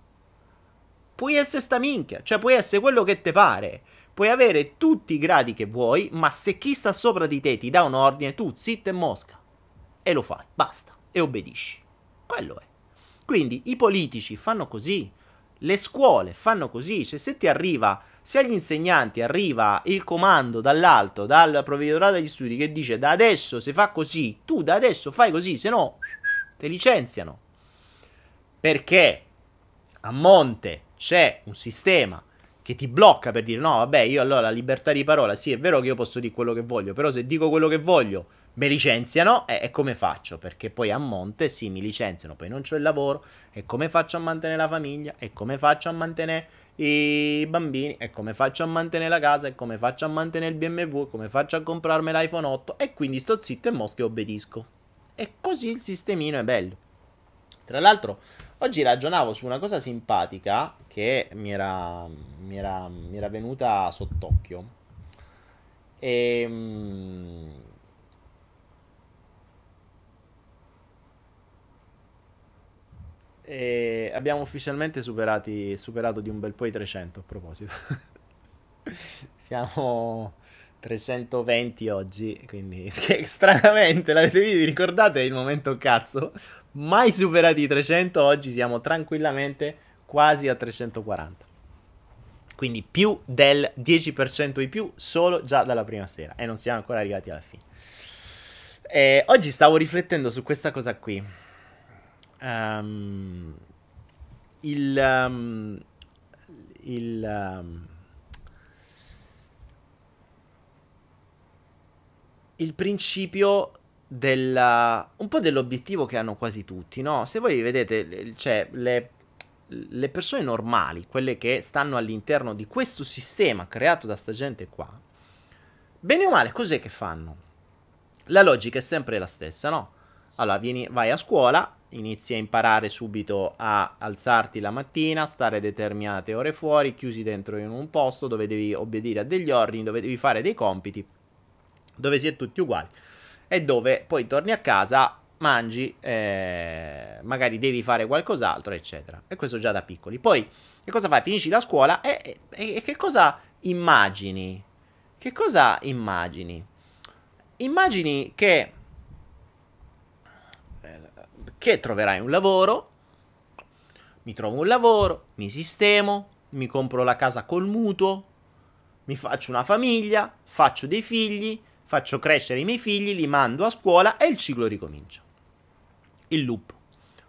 Puoi essere sta minchia, cioè puoi essere quello che ti pare. Puoi avere tutti i gradi che vuoi, ma se chi sta sopra di te ti dà un ordine, tu zitto e mosca. E lo fai, basta, e obbedisci. Quello è. Quindi i politici fanno così. Le scuole fanno così, cioè se ti arriva, se agli insegnanti arriva il comando dall'alto, dal provveditorato degli studi che dice da adesso si fa così, tu da adesso fai così, se no ti licenziano. Perché a monte c'è un sistema che ti blocca per dire no, vabbè, io allora la libertà di parola, sì, è vero che io posso dire quello che voglio, però se dico quello che voglio mi licenziano e, e, come faccio? Perché poi a monte sì, mi licenziano, poi non ho il lavoro e come faccio a mantenere la famiglia e come faccio a mantenere i bambini e come faccio a mantenere la casa e come faccio a mantenere il BMW e come faccio a comprarmi l'iPhone 8 e quindi sto zitto e mosche obbedisco. E così il sistemino è bello. Tra l'altro, oggi ragionavo su una cosa simpatica che mi era, mi era, mi era venuta sott'occhio. E ehm, E abbiamo ufficialmente superati, superato di un bel po' i 300 a proposito. Siamo 320 oggi, quindi stranamente l'avete visto, vi ricordate il momento cazzo? Mai superati i 300, oggi siamo tranquillamente quasi a 340. Quindi più del 10% in più solo già dalla prima sera e non siamo ancora arrivati alla fine. E oggi stavo riflettendo su questa cosa qui um, il, um, il um, il principio del un po' dell'obiettivo che hanno quasi tutti, no? Se voi vedete, cioè, le, le persone normali, quelle che stanno all'interno di questo sistema creato da sta gente qua, bene o male, cos'è che fanno? La logica è sempre la stessa, no? Allora, vieni, vai a scuola, inizi a imparare subito a alzarti la mattina, stare determinate ore fuori, chiusi dentro in un posto dove devi obbedire a degli ordini, dove devi fare dei compiti, dove si è tutti uguali e dove poi torni a casa, mangi, eh, magari devi fare qualcos'altro, eccetera. E questo già da piccoli. Poi, che cosa fai? Finisci la scuola e, e, e che cosa immagini? Che cosa immagini? Immagini che che troverai un lavoro, mi trovo un lavoro, mi sistemo, mi compro la casa col mutuo, mi faccio una famiglia, faccio dei figli, faccio crescere i miei figli, li mando a scuola e il ciclo ricomincia. Il loop.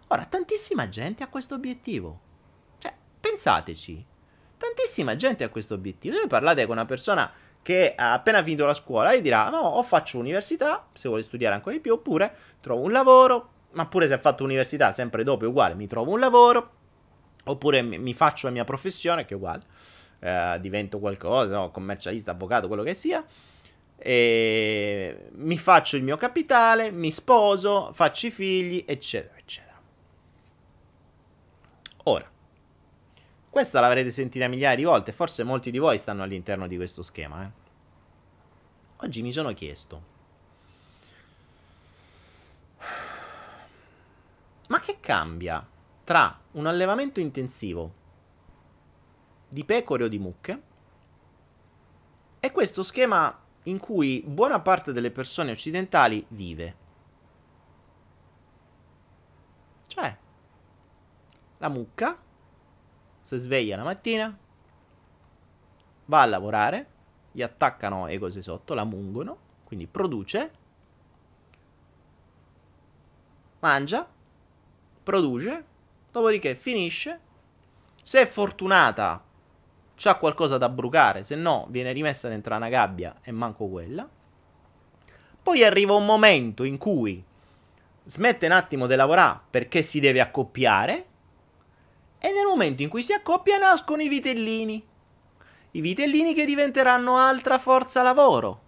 Ora, tantissima gente ha questo obiettivo. Cioè, pensateci. Tantissima gente ha questo obiettivo. Se parlate con una persona che ha appena finito la scuola e dirà, no, o faccio università, se vuole studiare ancora di più, oppure trovo un lavoro, ma pure se ha fatto università, sempre dopo è uguale, mi trovo un lavoro, oppure mi faccio la mia professione, che è uguale, eh, divento qualcosa, no? commercialista, avvocato, quello che sia, e mi faccio il mio capitale, mi sposo, faccio i figli, eccetera, eccetera. Ora, questa l'avrete sentita migliaia di volte, forse molti di voi stanno all'interno di questo schema. Eh? Oggi mi sono chiesto, Ma che cambia tra un allevamento intensivo di pecore o di mucche e questo schema in cui buona parte delle persone occidentali vive? Cioè, la mucca si sveglia la mattina, va a lavorare, gli attaccano le cose sotto, la mungono, quindi produce, mangia, produce, dopodiché finisce. Se è fortunata, c'ha qualcosa da brucare, se no viene rimessa dentro una gabbia e manco quella. Poi arriva un momento in cui smette un attimo di lavorare perché si deve accoppiare. E nel momento in cui si accoppia nascono i vitellini. I vitellini che diventeranno altra forza lavoro.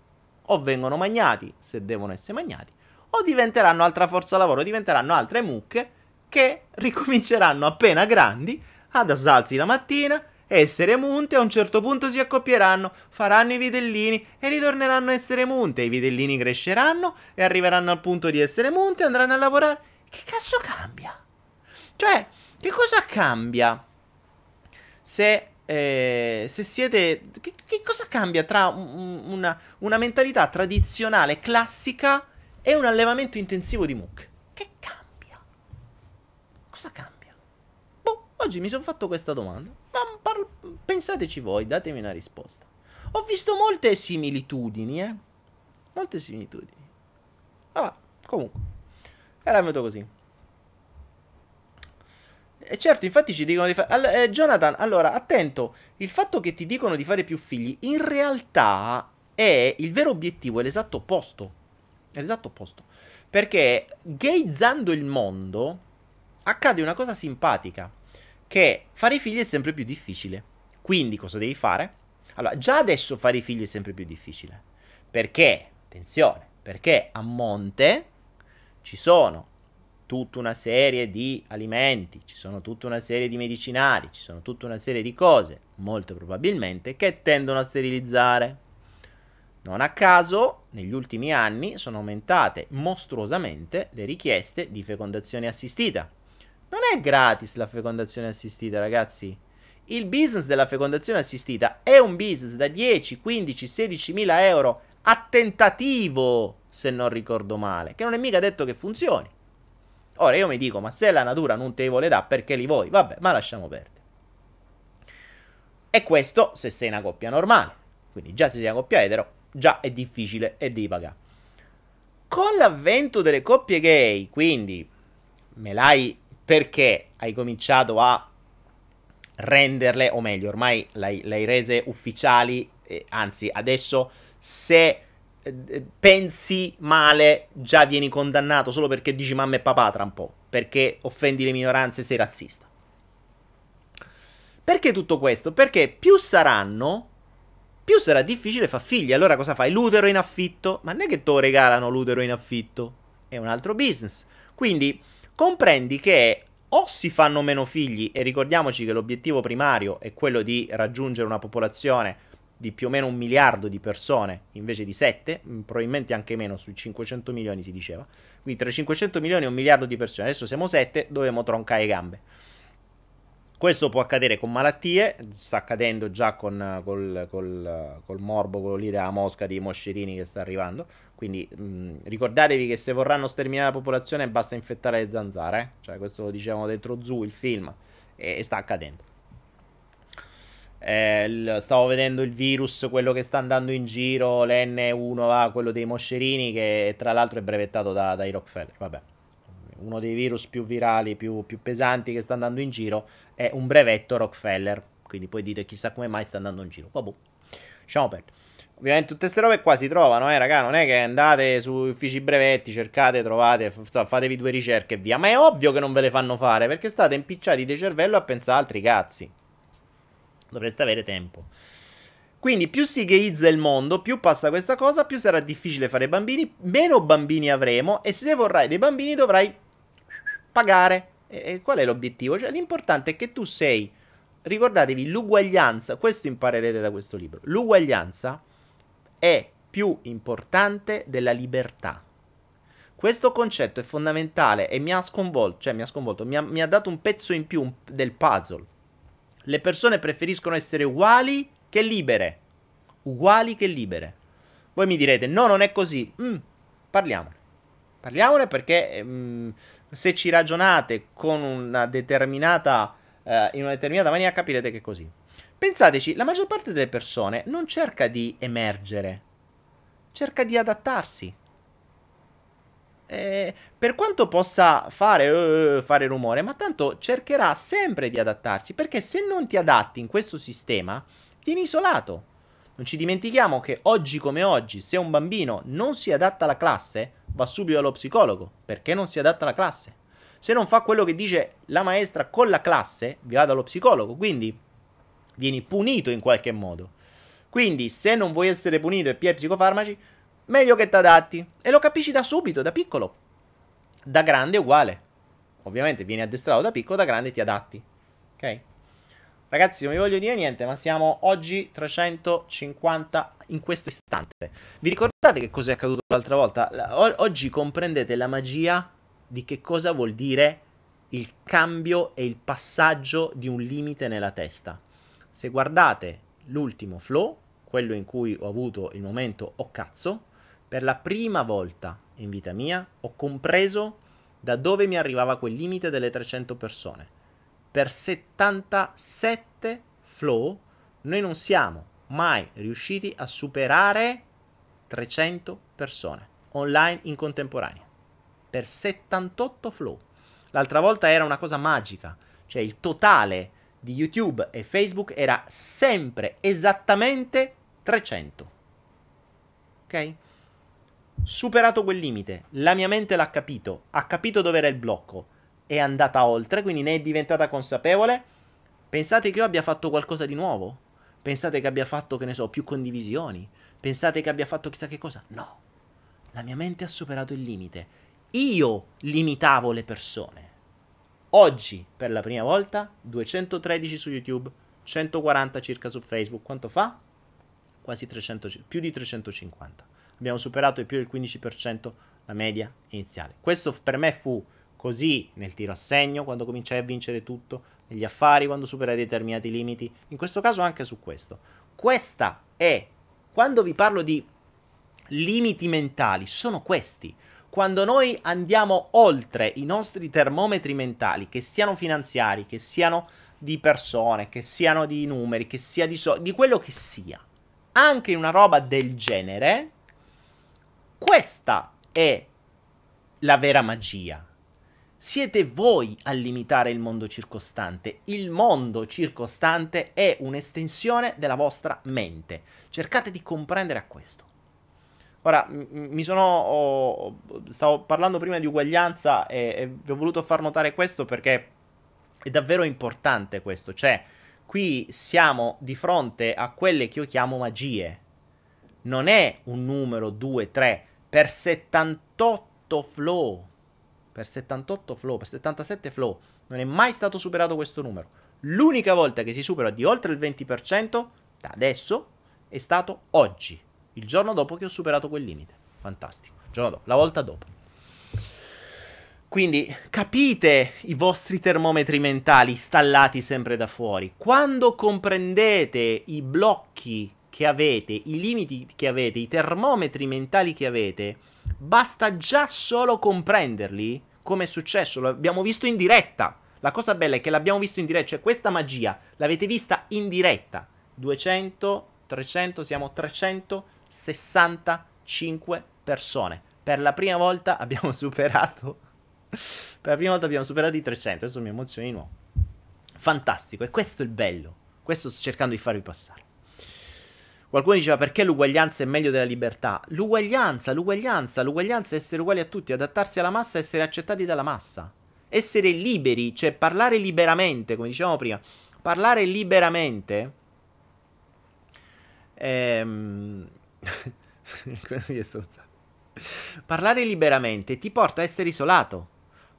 O vengono magnati, se devono essere magnati, o diventeranno altra forza lavoro, diventeranno altre mucche che ricominceranno appena grandi ad alzarsi la mattina, essere munte, a un certo punto si accoppieranno, faranno i vitellini e ritorneranno a essere munte. I vitellini cresceranno e arriveranno al punto di essere munte andranno a lavorare. Che cazzo cambia? Cioè, che cosa cambia se, eh, se siete... Che, che, cosa cambia tra un, una, una mentalità tradizionale, classica e un allevamento intensivo di mucche? Che cambia? cosa cambia? Boh, Oggi mi sono fatto questa domanda. Pensateci voi, datemi una risposta. Ho visto molte similitudini, eh? Molte similitudini. Ah, comunque. Era venuto così. E certo, infatti ci dicono di fare... All- eh, Jonathan, allora, attento, il fatto che ti dicono di fare più figli, in realtà è il vero obiettivo, è l'esatto opposto. È l'esatto opposto. Perché gayzzando il mondo accade una cosa simpatica, che fare figli è sempre più difficile. Quindi cosa devi fare? Allora, già adesso fare i figli è sempre più difficile. Perché, attenzione, perché a monte ci sono tutta una serie di alimenti, ci sono tutta una serie di medicinali, ci sono tutta una serie di cose, molto probabilmente, che tendono a sterilizzare. Non a caso, negli ultimi anni sono aumentate mostruosamente le richieste di fecondazione assistita. Non è gratis la fecondazione assistita, ragazzi. Il business della fecondazione assistita è un business da 10, 15, 16 mila euro a tentativo, se non ricordo male, che non è mica detto che funzioni. Ora io mi dico, ma se la natura non te vuole dare, perché li vuoi? Vabbè, ma lasciamo perdere. E questo se sei una coppia normale. Quindi già se sei una coppia etero, già è difficile e devi pagare. Con l'avvento delle coppie gay, quindi me l'hai perché hai cominciato a renderle, o meglio, ormai l'hai, l'hai rese ufficiali, eh, anzi adesso se eh, pensi male, già vieni condannato solo perché dici mamma e papà tra un po', perché offendi le minoranze, sei razzista. Perché tutto questo? Perché più saranno, più sarà difficile far figli. Allora cosa fai? L'utero in affitto? Ma non è che te lo regalano l'utero in affitto, è un altro business. Quindi comprendi che o si fanno meno figli, e ricordiamoci che l'obiettivo primario è quello di raggiungere una popolazione di più o meno un miliardo di persone invece di 7, mm, probabilmente anche meno, sui 500 milioni si diceva. Quindi tra 500 milioni e un miliardo di persone, adesso siamo 7, dovremo troncare gambe. Questo può accadere con malattie, sta accadendo già con, col, col, col morbo, quello lì della mosca di Moscerini che sta arrivando. Quindi mh, ricordatevi che se vorranno sterminare la popolazione basta infettare le zanzare. Eh? Cioè, questo lo dicevano dentro Zoo, il film, e, e sta accadendo. Eh, stavo vedendo il virus, quello che sta andando in giro, l'N1, va, quello dei moscerini, che tra l'altro è brevettato da, dai Rockefeller. Vabbè, uno dei virus più virali, più, più, pesanti che sta andando in giro è un brevetto Rockefeller. Quindi poi dite chissà come mai sta andando in giro. Vabbè, lasciamo perdere. Ovviamente tutte queste robe qua si trovano, eh, raga. Non è che andate su uffici brevetti, cercate, trovate, f- fatevi due ricerche e via. Ma è ovvio che non ve le fanno fare perché state impicciati di cervello a pensare altri cazzi. Dovreste avere tempo. Quindi più si gayizza il mondo, più passa questa cosa, più sarà difficile fare bambini, meno bambini avremo e se vorrai dei bambini dovrai pagare. E, e qual è l'obiettivo? Cioè l'importante è che tu sei, ricordatevi, l'uguaglianza, questo imparerete da questo libro, l'uguaglianza è più importante della libertà. Questo concetto è fondamentale e mi ha sconvolto, cioè mi ha sconvolto, mi ha, mi ha dato un pezzo in più del puzzle. Le persone preferiscono essere uguali che libere. Uguali che libere. Voi mi direte, no, non è così. Mm, parliamone. Parliamone perché mm, se ci ragionate con una determinata, eh, in una determinata maniera capirete che è così. Pensateci, la maggior parte delle persone non cerca di emergere, cerca di adattarsi eh, per quanto possa fare, uh, fare rumore, ma tanto cercherà sempre di adattarsi, perché se non ti adatti in questo sistema, vieni isolato. Non ci dimentichiamo che oggi come oggi, se un bambino non si adatta alla classe, va subito allo psicologo, perché non si adatta alla classe. Se non fa quello che dice la maestra con la classe, vi va dallo psicologo, quindi vieni punito in qualche modo. Quindi, se non vuoi essere punito e pieni psicofarmaci, meglio che ti adatti. E lo capisci da subito, da piccolo. Da grande è uguale. Ovviamente vieni addestrato da piccolo, da grande ti adatti. Ok? Ragazzi, non vi voglio dire niente, ma siamo oggi 350 in questo istante. Vi ricordate che cosa è accaduto l'altra volta? O- oggi comprendete la magia di che cosa vuol dire il cambio e il passaggio di un limite nella testa. Se guardate l'ultimo flow, quello in cui ho avuto il momento oh cazzo, per la prima volta in vita mia ho compreso da dove mi arrivava quel limite delle 300 persone. per 77 flow noi non siamo mai riusciti a superare 300 persone online in contemporanea. Per 78 flow. L'altra volta era una cosa magica, cioè il totale di YouTube e Facebook era sempre esattamente 300. Ok? Superato quel limite, la mia mente l'ha capito, ha capito dove era il blocco, è andata oltre, quindi ne è diventata consapevole. Pensate che io abbia fatto qualcosa di nuovo? Pensate che abbia fatto, che ne so, più condivisioni? Pensate che abbia fatto chissà che cosa? No. La mia mente ha superato il limite. Io limitavo le persone. Oggi, per la prima volta, 213 su YouTube, 140 circa su Facebook. Quanto fa? Quasi 300, più di 350. Abbiamo superato più del 15% la media iniziale. Questo per me fu così nel tiro a segno, quando cominciai a vincere tutto, negli affari, quando superai determinati limiti. In questo caso anche su questo. Questa è, quando vi parlo di limiti mentali, sono questi quando noi andiamo oltre i nostri termometri mentali, che siano finanziari, che siano di persone, che siano di numeri, che sia di soldi, di quello che sia, anche in una roba del genere, questa è la vera magia. Siete voi a limitare il mondo circostante. Il mondo circostante è un'estensione della vostra mente. Cercate di comprendere a questo. Ora, mi sono. Stavo parlando prima di uguaglianza e, e, vi ho voluto far notare questo perché è davvero importante questo. Cioè, qui siamo di fronte a quelle che io chiamo magie. Non è un numero 2, 3, per 78 flow. Per 78 flow, per 77 flow. Non è mai stato superato questo numero. L'unica volta che si supera di oltre il 20% da adesso è stato oggi il giorno dopo che ho superato quel limite. Fantastico. Il giorno dopo, la volta dopo. Quindi capite i vostri termometri mentali installati sempre da fuori. Quando comprendete i blocchi che avete, i limiti che avete, i termometri mentali che avete, basta già solo comprenderli, come è successo, l'abbiamo visto in diretta. La cosa bella è che l'abbiamo visto in diretta, cioè questa magia l'avete vista in diretta. 200, 300, siamo 300 65 persone. Per la prima volta abbiamo superato. per la prima volta abbiamo superato i 300. Adesso mi emozioni di nuovo. Fantastico, e questo è il bello. Questo sto cercando di farvi passare. Qualcuno diceva perché l'uguaglianza è meglio della libertà? L'uguaglianza, l'uguaglianza, l'uguaglianza è essere uguali a tutti, adattarsi alla massa essere accettati dalla massa. Essere liberi, cioè parlare liberamente, come dicevamo prima. Parlare liberamente ehm, Parlare liberamente ti porta a essere isolato,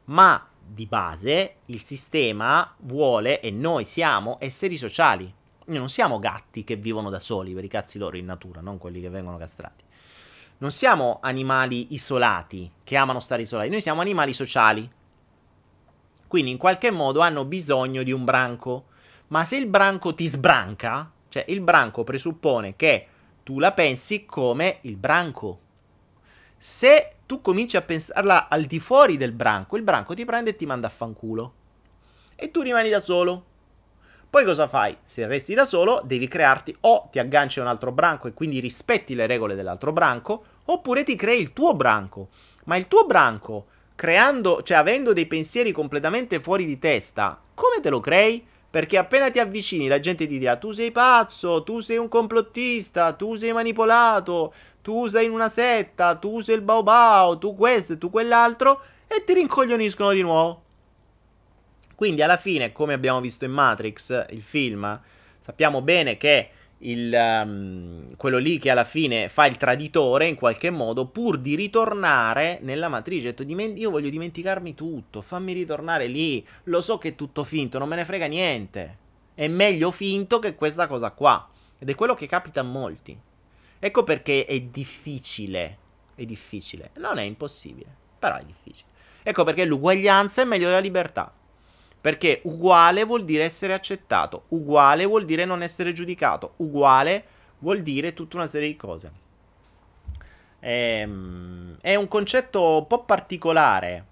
ma di base il sistema vuole e noi siamo esseri sociali. Noi non siamo gatti che vivono da soli per i cazzi loro in natura, non quelli che vengono castrati. Non siamo animali isolati che amano stare isolati, noi siamo animali sociali. Quindi in qualche modo hanno bisogno di un branco. Ma se il branco ti sbranca, cioè il branco presuppone che tu la pensi come il branco. Se tu cominci a pensarla al di fuori del branco, il branco ti prende e ti manda a fanculo. E tu rimani da solo. Poi cosa fai? Se resti da solo, devi crearti o ti agganci a un altro branco e quindi rispetti le regole dell'altro branco, oppure ti crei il tuo branco. Ma il tuo branco, creando, cioè avendo dei pensieri completamente fuori di testa, come te lo crei? Perché appena ti avvicini la gente ti dirà tu sei pazzo, tu sei un complottista, tu sei manipolato, tu sei in una setta, tu sei il baobao, tu questo, tu quell'altro e ti rincoglioniscono di nuovo. Quindi alla fine, come abbiamo visto in Matrix, il film, sappiamo bene che il, um, quello lì che alla fine fa il traditore in qualche modo pur di ritornare nella matrice. Detto, io voglio dimenticarmi tutto, fammi ritornare lì. Lo so che è tutto finto, non me ne frega niente. È meglio finto che questa cosa qua. Ed è quello che capita a molti. Ecco perché è difficile. È difficile. Non è impossibile, però è difficile. Ecco perché l'uguaglianza è meglio della libertà. Perché uguale vuol dire essere accettato, uguale vuol dire non essere giudicato, uguale vuol dire tutta una serie di cose. Ehm, è un concetto un po' particolare.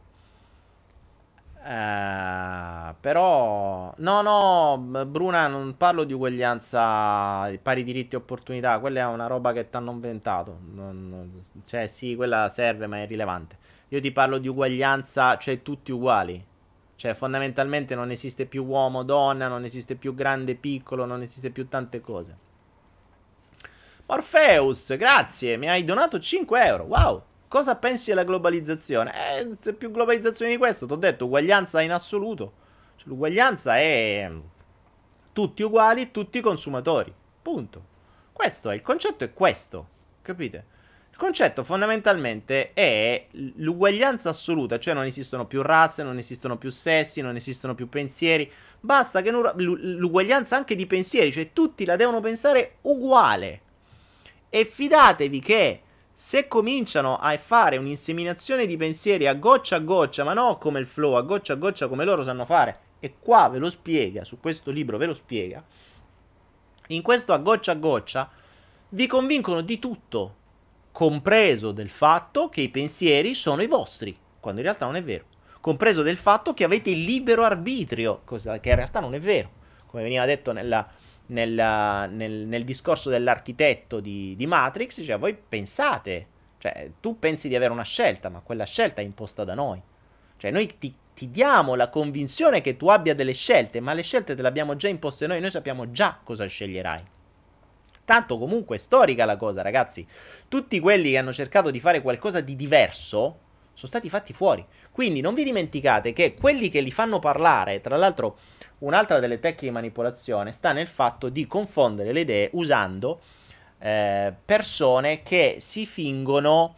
Uh, però, no, no, Bruna, non parlo di uguaglianza, pari diritti e opportunità, quella è una roba che ti hanno inventato. Non, cioè, sì, quella serve, ma è irrilevante. Io ti parlo di uguaglianza, cioè tutti uguali. Cioè, fondamentalmente non esiste più uomo, donna, non esiste più grande, piccolo, non esiste più tante cose. Morpheus, grazie, mi hai donato 5 euro. Wow, cosa pensi della globalizzazione? Eh, più globalizzazione di questo, ti ho detto, uguaglianza in assoluto. Cioè, l'uguaglianza è tutti uguali, tutti consumatori. Punto. Questo è il concetto, è questo. Capite? Concetto fondamentalmente è l'uguaglianza assoluta, cioè non esistono più razze, non esistono più sessi, non esistono più pensieri. Basta che non, l'uguaglianza anche di pensieri, cioè tutti la devono pensare uguale. E fidatevi che se cominciano a fare un'inseminazione di pensieri a goccia a goccia, ma non come il flow, a goccia a goccia come loro sanno fare, e qua ve lo spiega, su questo libro ve lo spiega, in questo a goccia a goccia vi convincono di tutto, compreso del fatto che i pensieri sono i vostri, quando in realtà non è vero, compreso del fatto che avete il libero arbitrio, cosa che in realtà non è vero, come veniva detto nella, nella, nel, nel, discorso dell'architetto di, di Matrix, cioè voi pensate, cioè tu pensi di avere una scelta, ma quella scelta è imposta da noi. Cioè noi ti ti diamo la convinzione che tu abbia delle scelte, ma le scelte te le abbiamo già imposte noi, noi sappiamo già cosa sceglierai. Tanto comunque storica la cosa, ragazzi. Tutti quelli che hanno cercato di fare qualcosa di diverso sono stati fatti fuori. Quindi non vi dimenticate che quelli che li fanno parlare, tra l'altro un'altra delle tecniche di manipolazione sta nel fatto di confondere le idee usando eh, persone che si fingono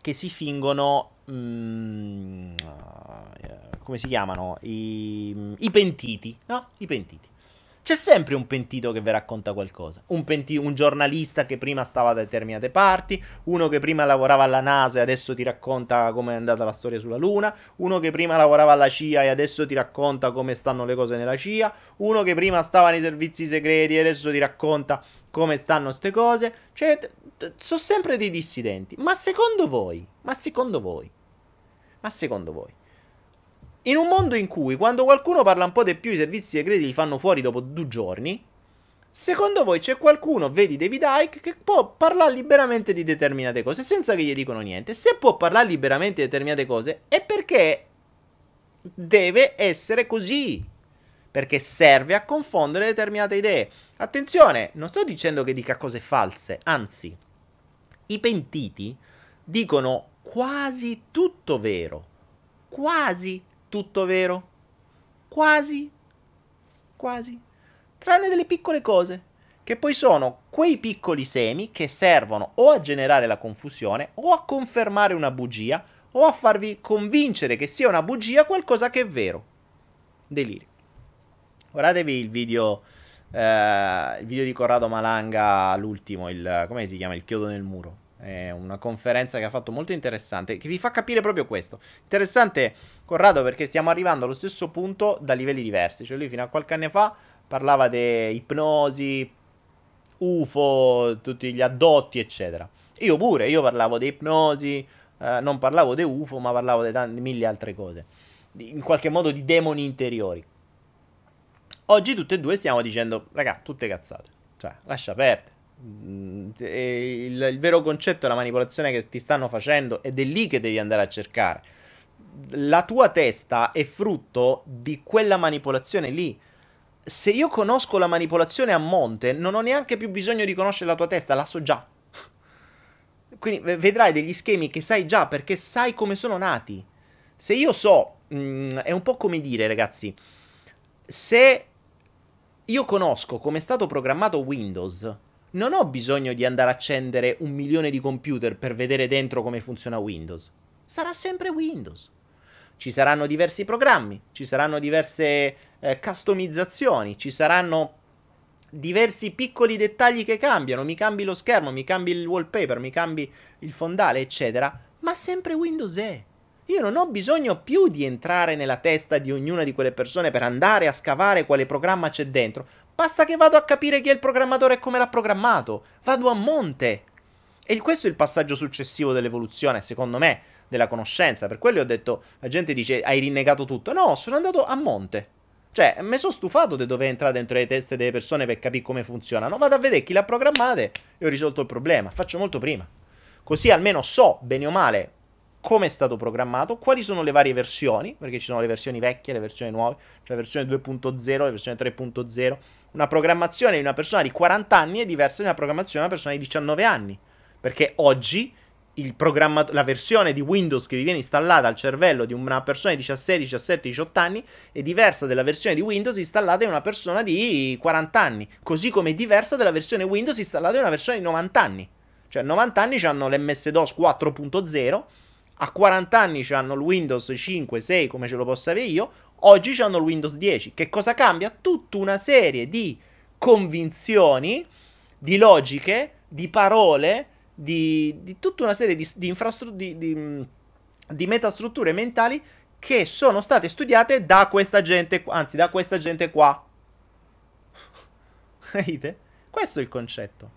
che si fingono Mm, come si chiamano? I, I, pentiti, no? I pentiti. C'è sempre un pentito che vi racconta qualcosa. Un, penti- un, giornalista che prima stava da determinate parti, uno che prima lavorava alla NASA e adesso ti racconta come è andata la storia sulla Luna, uno che prima lavorava alla CIA e adesso ti racconta come stanno le cose nella CIA, uno che prima stava nei servizi segreti e adesso ti racconta come stanno queste cose. Cioè, sono sempre dei dissidenti. Ma secondo voi, ma secondo voi, ma secondo voi? In un mondo in cui quando qualcuno parla un po' di più i servizi segreti li fanno fuori dopo due giorni, secondo voi c'è qualcuno, vedi David Icke, che può parlare liberamente di determinate cose senza che gli dicono niente? Se può parlare liberamente di determinate cose è perché deve essere così. Perché serve a confondere determinate idee. Attenzione, non sto dicendo che dica cose false, anzi, i pentiti dicono quasi tutto vero. Quasi tutto vero. Quasi. Quasi. Tranne delle piccole cose. Che poi sono quei piccoli semi che servono o a generare la confusione o a confermare una bugia o a farvi convincere che sia una bugia qualcosa che è vero. Delirio. Guardatevi il video, eh, il video di Corrado Malanga, l'ultimo, il, come si chiama? Il chiodo nel muro. È una conferenza che ha fatto molto interessante, che vi fa capire proprio questo. Interessante, Corrado, perché stiamo arrivando allo stesso punto da livelli diversi. Cioè, lui fino a qualche anno fa parlava di ipnosi, UFO, tutti gli addotti, eccetera. Io pure, io parlavo di ipnosi, eh, non parlavo di UFO, ma parlavo di tante, mille altre cose. in qualche modo di demoni interiori. Oggi tutte e due stiamo dicendo, raga, tutte cazzate. Cioè, lascia perdere. Mm, il, il, vero concetto è la manipolazione che ti stanno facendo ed è lì che devi andare a cercare. La tua testa è frutto di quella manipolazione lì. Se io conosco la manipolazione a monte, non ho neanche più bisogno di conoscere la tua testa, la so già. Quindi vedrai degli schemi che sai già perché sai come sono nati. Se io so, mh, mm, è un po' come dire, ragazzi, se io conosco come è stato programmato Windows, non ho bisogno di andare a accendere un milione di computer per vedere dentro come funziona Windows. Sarà sempre Windows. Ci saranno diversi programmi, ci saranno diverse eh, customizzazioni, ci saranno diversi piccoli dettagli che cambiano. Mi cambi lo schermo, mi cambi il wallpaper, mi cambi il fondale, eccetera. Ma sempre Windows è. Io non ho bisogno più di entrare nella testa di ognuna di quelle persone per andare a scavare quale programma c'è dentro. Basta che vado a capire chi è il programmatore e come l'ha programmato. Vado a monte. E questo è il passaggio successivo dell'evoluzione, secondo me. della conoscenza. Per quello ho detto, la gente dice hai rinnegato tutto. No, sono andato a monte. Cioè, mi sono stufato di dover entrare dentro le teste delle persone per capire come funzionano. Vado a vedere chi l'ha programmate e ho risolto il problema. Faccio molto prima. Così almeno so, bene o male, come è stato programmato, quali sono le varie versioni, perché ci sono le versioni vecchie, le versioni nuove, cioè la versione 2.0, la versione 3.0. Una programmazione di una persona di 40 anni è diversa da una programmazione di una persona di 19 anni. Perché oggi la versione di Windows che vi viene installata al cervello di una persona di 16, 17, 18 anni è diversa dalla versione di Windows installata in una persona di 40 anni, così come è diversa dalla versione Windows installata in una persona di 90 anni. Cioè, a 90 anni hanno l'MS-DOS 4.0, a 40 anni hanno il Windows 5, 6, come ce lo posso avere io, oggi hanno il Windows 10. Che cosa cambia? Tutta una serie di convinzioni, di logiche, di parole di, di tutta una serie di, di, infrastru- di, di, metastrutture mentali che sono state studiate da questa gente, anzi da questa gente qua. Capite? Questo è il concetto.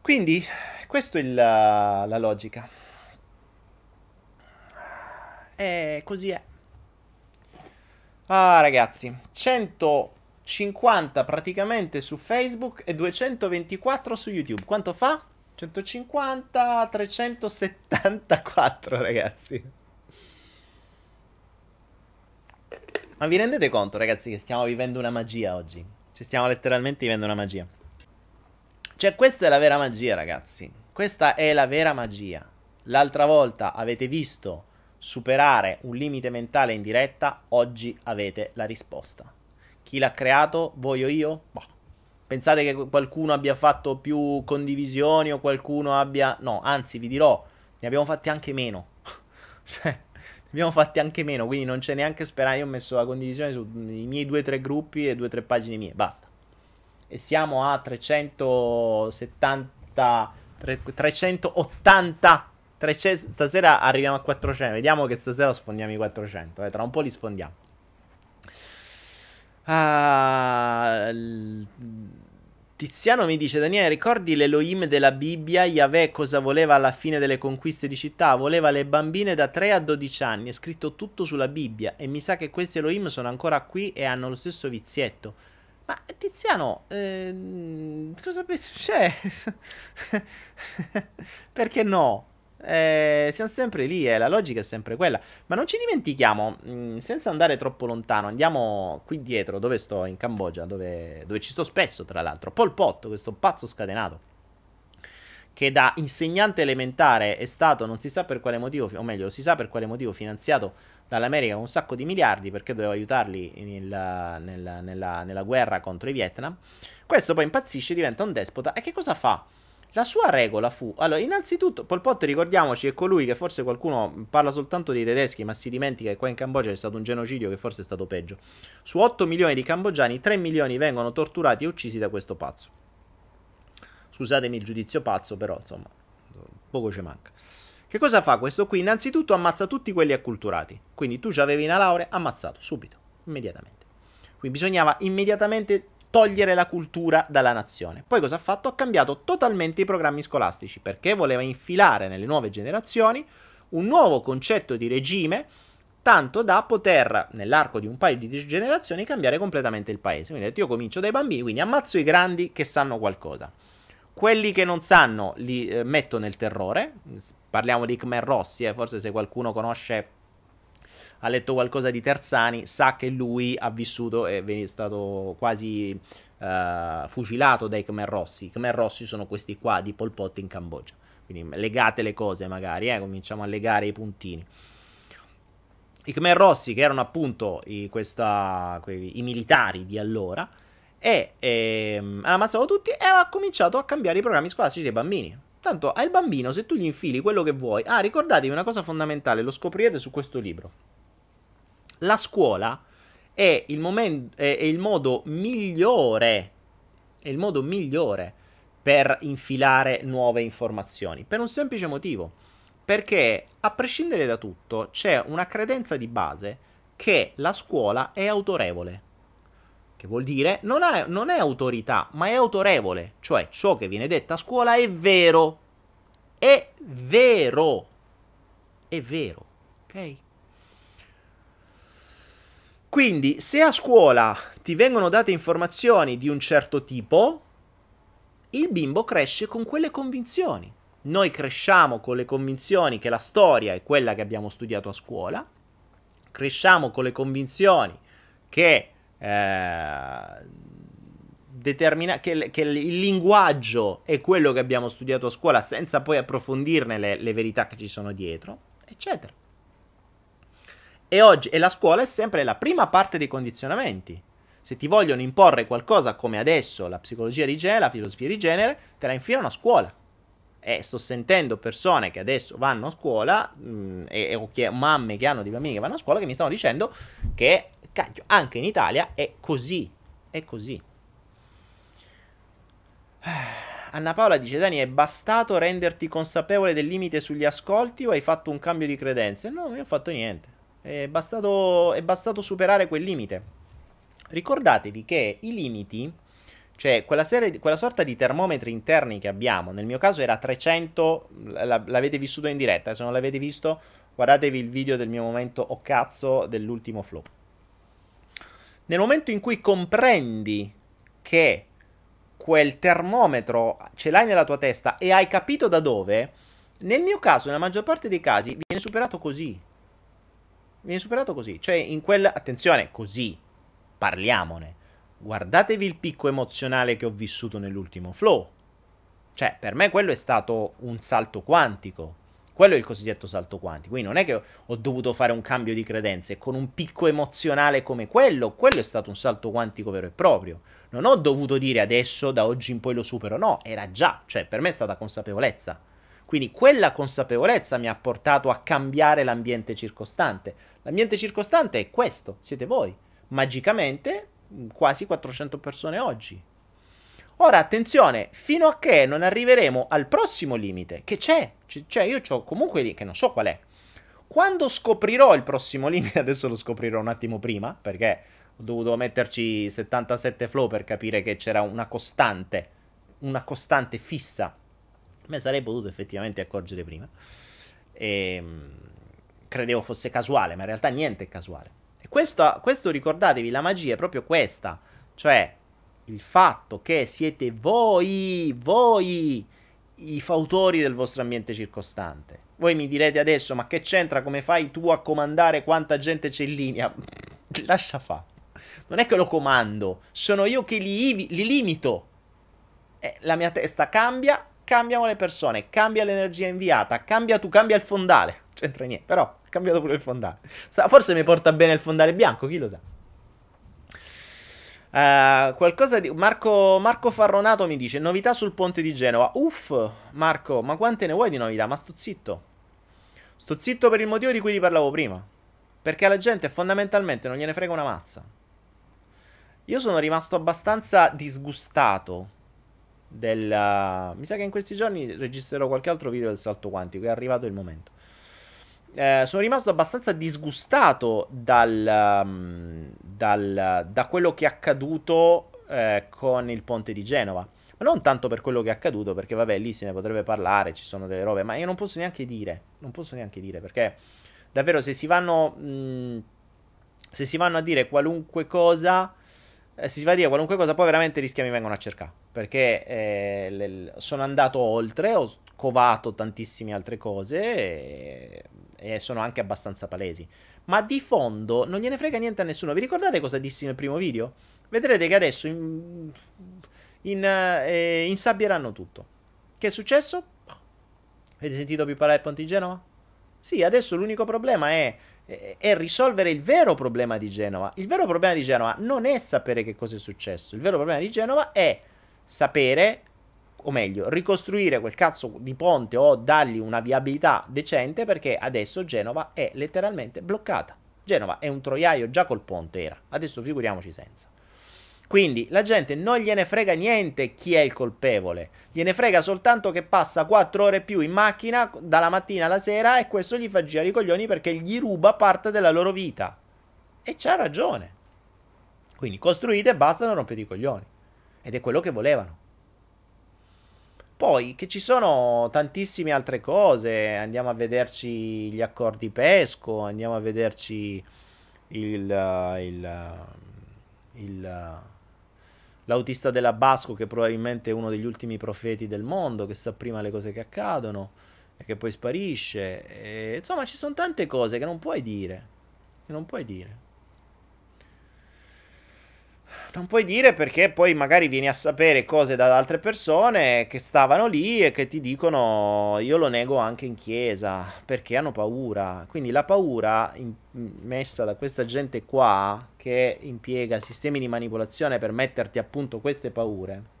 Quindi, questa è la, la logica. E così è. Ah, ragazzi, 100 50 praticamente su Facebook e 224 su YouTube. Quanto fa? 150, 374 ragazzi. Ma vi rendete conto ragazzi che stiamo vivendo una magia oggi? Ci stiamo letteralmente vivendo una magia. Cioè questa è la vera magia ragazzi. Questa è la vera magia. L'altra volta avete visto superare un limite mentale in diretta, oggi avete la risposta. Chi l'ha creato? Voi o io? Boh. Pensate che qualcuno abbia fatto più condivisioni o qualcuno abbia... No, anzi, vi dirò, ne abbiamo fatti anche meno. cioè, ne abbiamo fatti anche meno, quindi non c'è neanche speranza. Io ho messo la condivisione sui miei due o tre gruppi e due o tre pagine mie, basta. E siamo a 370... 380 stasera arriviamo a 400. Vediamo che stasera sfondiamo i 400. Eh, tra un po' li sfondiamo. Ah, Tiziano mi dice: Daniele, ricordi l'Elohim della Bibbia? Yahweh cosa voleva alla fine delle conquiste di città? Voleva le bambine da 3 a 12 anni. È scritto tutto sulla Bibbia. E mi sa che questi Elohim sono ancora qui e hanno lo stesso vizietto. Ma Tiziano, eh, cosa pensi? Cioè, perché no? Eh, siamo sempre lì, eh, la logica è sempre quella. Ma non ci dimentichiamo, mh, mm, senza andare troppo lontano, andiamo qui dietro, dove sto, in Cambogia, dove, dove ci sto spesso, tra l'altro. Pol Pot, questo pazzo scatenato, che da insegnante elementare è stato, non si sa per quale motivo, o meglio, si sa per quale motivo, finanziato dall'America con un sacco di miliardi, perché doveva aiutarli nella, nella, nella, nella guerra contro i Vietnam. Questo poi impazzisce, diventa un despota, e che cosa fa? La sua regola fu, allora, innanzitutto, Pol Pot, ricordiamoci, è colui che forse qualcuno parla soltanto dei tedeschi, ma si dimentica che qua in Cambogia c'è stato un genocidio che forse è stato peggio. Su 8 milioni di cambogiani, 3 milioni vengono torturati e uccisi da questo pazzo. Scusatemi il giudizio pazzo, però, insomma, poco ci manca. Che cosa fa questo qui? Innanzitutto ammazza tutti quelli acculturati. Quindi tu già avevi una laurea, ammazzato, subito, immediatamente. Quindi bisognava immediatamente togliere la cultura dalla nazione. Poi cosa ha fatto? Ha cambiato totalmente i programmi scolastici perché voleva infilare nelle nuove generazioni un nuovo concetto di regime tanto da poter nell'arco di un paio di generazioni cambiare completamente il paese. Quindi io comincio dai bambini, quindi ammazzo i grandi che sanno qualcosa. Quelli che non sanno li eh, metto nel terrore. Parliamo di Khmer Rossi, eh, forse se qualcuno conosce ha letto qualcosa di Terzani, sa che lui ha vissuto e è stato quasi uh, fucilato dai Khmer Rossi. I Khmer Rossi sono questi qua di Pol Pot in Cambogia. Quindi legate le cose magari, eh, cominciamo a legare i puntini. I Khmer Rossi, che erano appunto i, questa, quei, i militari di allora, e ehm, hanno ammazzato tutti e ha cominciato a cambiare i programmi scolastici dei bambini. Tanto al bambino, se tu gli infili quello che vuoi, ah, ricordatevi una cosa fondamentale, lo scoprirete su questo libro la scuola è il, momen- è il modo migliore, è il modo migliore per infilare nuove informazioni, per un semplice motivo, perché a prescindere da tutto c'è una credenza di base che la scuola è autorevole. Che vuol dire non, è, non è autorità, ma è autorevole. Cioè ciò che viene detto a scuola è vero. È vero. è vero, ok? Quindi, se a scuola ti vengono date informazioni di un certo tipo, il bimbo cresce con quelle convinzioni. Noi cresciamo con le convinzioni che la storia è quella che abbiamo studiato a scuola, cresciamo con le convinzioni che, eh, determina- che, che, il linguaggio è quello che abbiamo studiato a scuola senza poi approfondirne le, le verità che ci sono dietro, eccetera. E oggi e la scuola è sempre la prima parte dei condizionamenti. Se ti vogliono imporre qualcosa come adesso la psicologia di genere, la filosofia di genere, te la infilano a scuola. E sto sentendo persone che adesso vanno a scuola, mh, mm, e, o che, mamme che hanno di bambini che vanno a scuola, che mi stanno dicendo che, cacchio, anche in Italia è così. È così. Anna Paola dice: Dani, è bastato renderti consapevole del limite sugli ascolti o hai fatto un cambio di credenze? No, non ho fatto niente. È bastato, è bastato superare quel limite. Ricordatevi che i limiti, cioè quella, serie, quella sorta di termometri interni che abbiamo, nel mio caso era 300, l'avete vissuto in diretta, se non l'avete visto guardatevi il video del mio momento o oh cazzo dell'ultimo flow. Nel momento in cui comprendi che quel termometro ce l'hai nella tua testa e hai capito da dove, nel mio caso, nella maggior parte dei casi, viene superato così. Viene superato così. Cioè, in quella... Attenzione, così. Parliamone. Guardatevi il picco emozionale che ho vissuto nell'ultimo flow. Cioè, per me quello è stato un salto quantico. Quello è il cosiddetto salto quantico. Quindi non è che ho dovuto fare un cambio di credenze. Con un picco emozionale come quello, quello è stato un salto quantico vero e proprio. Non ho dovuto dire adesso, da oggi in poi lo supero. No, era già. Cioè, per me è stata consapevolezza. Quindi quella consapevolezza mi ha portato a cambiare l'ambiente circostante. L'ambiente circostante è questo, siete voi. Magicamente quasi 400 persone oggi. Ora attenzione, fino a che non arriveremo al prossimo limite, che c'è, c'è, io ho comunque lì, che non so qual è. Quando scoprirò il prossimo limite, adesso lo scoprirò un attimo prima, perché ho dovuto metterci 77 flow per capire che c'era una costante, una costante fissa Me sarei potuto effettivamente accorgere prima. E, ehm, credevo fosse casuale, ma in realtà niente è casuale. E questo, questo ricordatevi, la magia è proprio questa. Cioè, il fatto che siete voi, voi, i fautori del vostro ambiente circostante. Voi mi direte adesso, ma che c'entra? Come fai tu a comandare quanta gente c'è in linea? Lascia fa. Non è che lo comando, sono io che li, li limito. Eh, la mia testa cambia cambiano le persone, cambia l'energia inviata, cambia tu, cambia il fondale. C'entra niente, però ha cambiato pure il fondale. Forse mi porta bene il fondale bianco, chi lo sa. Uh, qualcosa di. Marco, Marco, Farronato mi dice: Novità sul ponte di Genova. Uff, Marco, ma quante ne vuoi di novità? Ma sto zitto. Sto zitto per il motivo di cui ti parlavo prima. Perché alla gente fondamentalmente non gliene frega una mazza. Io sono rimasto abbastanza disgustato del... mi sa che in questi giorni registrerò qualche altro video del salto quantico, è arrivato il momento. Eh, sono rimasto abbastanza disgustato dal, um, dal, da quello che è accaduto eh, con il ponte di Genova. Ma non tanto per quello che è accaduto, perché vabbè, lì se ne potrebbe parlare, ci sono delle robe, ma io non posso neanche dire, non posso neanche dire, perché davvero se si vanno, mh, mm, se si vanno a dire qualunque cosa, eh, si va a dire qualunque cosa, poi veramente rischi mi vengono a cercare. Perché eh, le, sono andato oltre, ho covato tantissime altre cose e, e, sono anche abbastanza palesi. Ma di fondo non gliene frega niente a nessuno. Vi ricordate cosa dissi nel primo video? Vedrete che adesso in, in, eh, insabbieranno tutto. Che è successo? Avete sentito più parlare del Ponte di Genova? Sì, adesso l'unico problema è è risolvere il vero problema di Genova. Il vero problema di Genova non è sapere che cosa è successo. Il vero problema di Genova è sapere, o meglio, ricostruire quel cazzo di ponte o dargli una viabilità decente perché adesso Genova è letteralmente bloccata. Genova è un troiaio già col ponte era. Adesso figuriamoci senza. Quindi la gente non gliene frega niente chi è il colpevole, gliene frega soltanto che passa 4 ore più in macchina dalla mattina alla sera e questo gli fa girare i coglioni perché gli ruba parte della loro vita. E c'ha ragione. Quindi costruite e basta, non rompete i coglioni. Ed è quello che volevano. Poi che ci sono tantissime altre cose, andiamo a vederci gli accordi PESCO, andiamo a vederci il, il, il, l'autista della Basco che probabilmente è uno degli ultimi profeti del mondo, che sa prima le cose che accadono e che poi sparisce. E, insomma, ci sono tante cose che non puoi dire, che non puoi dire. Non puoi dire perché poi magari vieni a sapere cose da altre persone che stavano lì e che ti dicono io lo nego anche in chiesa perché hanno paura. Quindi la paura in, messa da questa gente qua che impiega sistemi di manipolazione per metterti appunto queste paure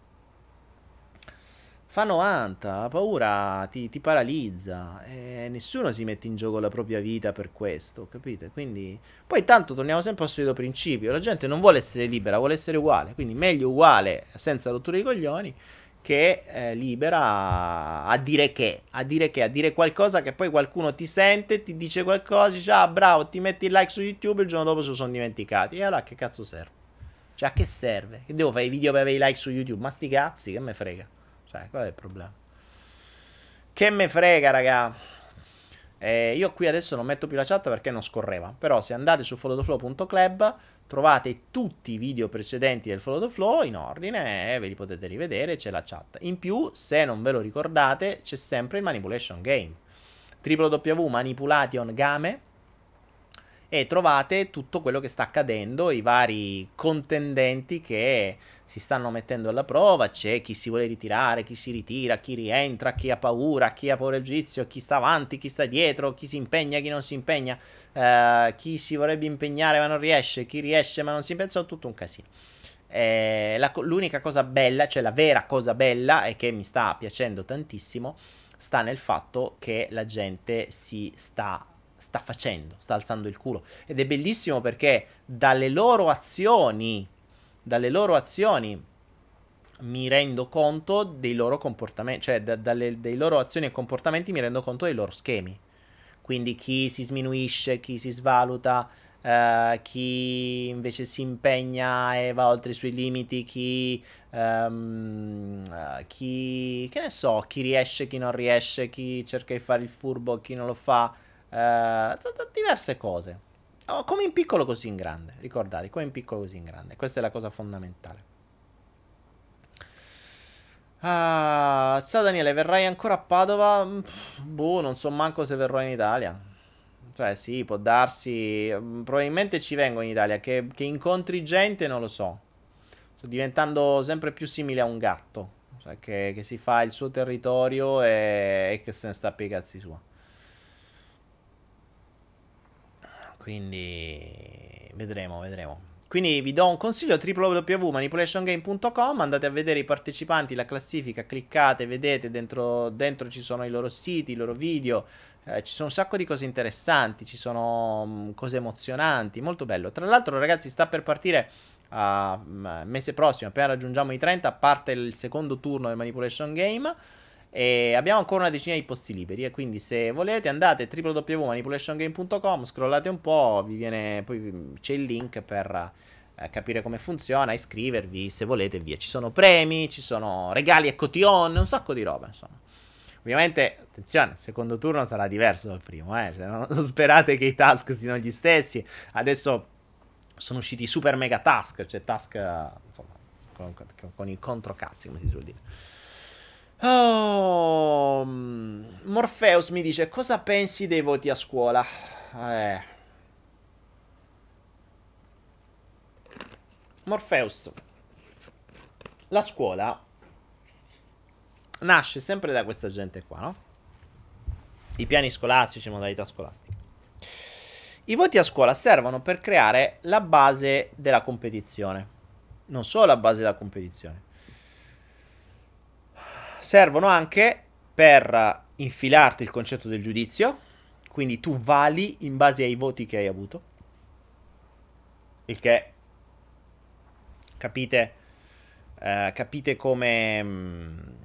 fa 90, la paura ti, ti, paralizza e nessuno si mette in gioco la propria vita per questo, capite? Quindi, poi tanto torniamo sempre al solito principio, la gente non vuole essere libera, vuole essere uguale, quindi meglio uguale senza rottura di coglioni che eh, libera a dire che, a dire che, a dire qualcosa che poi qualcuno ti sente, ti dice qualcosa, dice ah bravo, ti metti il like su YouTube, il giorno dopo se lo sono dimenticati, e allora che cazzo serve? Cioè a che serve? Che devo fare i video per avere i like su YouTube? Ma sti cazzi, che me frega? Cioè, qual è il problema? Che me frega, raga. Eh, io qui adesso non metto più la chat perché non scorreva. Però se andate su followtheflow.club trovate tutti i video precedenti del Follow the Flow in ordine e ve li potete rivedere, c'è la chat. In più, se non ve lo ricordate, c'è sempre il Manipulation Game. www.manipulation game e trovate tutto quello che sta accadendo, i vari contendenti che si stanno mettendo alla prova, c'è chi si vuole ritirare, chi si ritira, chi rientra, chi ha paura, chi ha paura del giudizio, chi sta avanti, chi sta dietro, chi si impegna, chi non si impegna, uh, chi si vorrebbe impegnare ma non riesce, chi riesce ma non si impegna, tutto un casino. Eh, la, l'unica cosa bella, cioè la vera cosa bella e che mi sta piacendo tantissimo, sta nel fatto che la gente si sta sta facendo, sta alzando il culo. Ed è bellissimo perché dalle loro azioni, dalle loro azioni mi rendo conto dei loro comportamenti, cioè da, dalle, dei loro azioni e comportamenti mi rendo conto dei loro schemi. Quindi chi si sminuisce, chi si svaluta, uh, chi invece si impegna e va oltre i suoi limiti, chi, um, chi, che ne so, chi riesce, chi non riesce, chi cerca di fare il furbo, chi non lo fa Uh, diverse cose. Oh, come in piccolo così in grande. Ricordate, come in piccolo così in grande. Questa è la cosa fondamentale. Ah, ciao Daniele, verrai ancora a Padova? Pff, boh, non so manco se verrò in Italia. Cioè, sì, può darsi. Mm, probabilmente ci vengo in Italia. Che, che incontri gente, non lo so. Sto diventando sempre più simile a un gatto. Cioè, che, che si fa il suo territorio e, e che se ne sta per i cazzi suoi. Quindi vedremo, vedremo. Quindi vi do un consiglio www.manipulationgame.com, andate a vedere i partecipanti, la classifica, cliccate, vedete, dentro, dentro ci sono i loro siti, i loro video, eh, ci sono un sacco di cose interessanti, ci sono um, cose emozionanti, molto bello. Tra l'altro ragazzi sta per partire uh, mese prossimo, appena raggiungiamo i 30, parte il secondo turno del Manipulation Game. E abbiamo ancora una decina di posti liberi. E quindi, se volete, andate www.manipulationgame.com, scrollate un po', vi viene, poi c'è il link per eh, capire come funziona, iscrivervi se volete, via. Ci sono premi, ci sono regali e cotillon, un sacco di roba, insomma. Ovviamente, attenzione, il secondo turno sarà diverso dal primo, eh? cioè, non, non sperate che i task siano gli stessi. Adesso sono usciti super mega task, cioè task, insomma, con, con, con i controcazzi, come si suol dire. Oh, Morpheus mi dice cosa pensi dei voti a scuola? Eh. Morpheus, la scuola nasce sempre da questa gente qua, no? I piani scolastici, modalità scolastiche. I voti a scuola servono per creare la base della competizione. Non solo la base della competizione servono anche per infilarti il concetto del giudizio, quindi tu vali in base ai voti che hai avuto, il che capite, uh, capite come...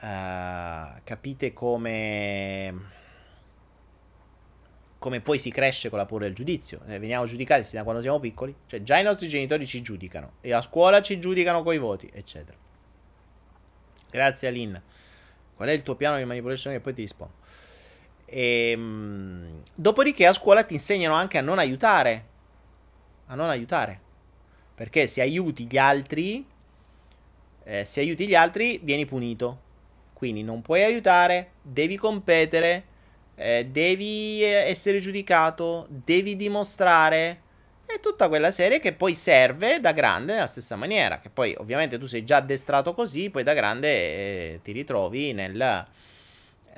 Uh, capite come come poi si cresce con la paura del giudizio. Eh, veniamo giudicati da quando siamo piccoli. Cioè, già i nostri genitori ci giudicano. E a scuola ci giudicano coi voti, eccetera. Grazie Alin. Qual è il tuo piano di manipolation che poi ti rispondo? E, ehm, dopodiché a scuola ti insegnano anche a non aiutare. A non aiutare. Perché se aiuti gli altri, eh, se aiuti gli altri, vieni punito. Quindi non puoi aiutare, devi competere, eh, devi eh, essere giudicato, devi dimostrare. E tutta quella serie che poi serve da grande nella stessa maniera. Che poi ovviamente tu sei già addestrato così, poi da grande eh, ti ritrovi nel,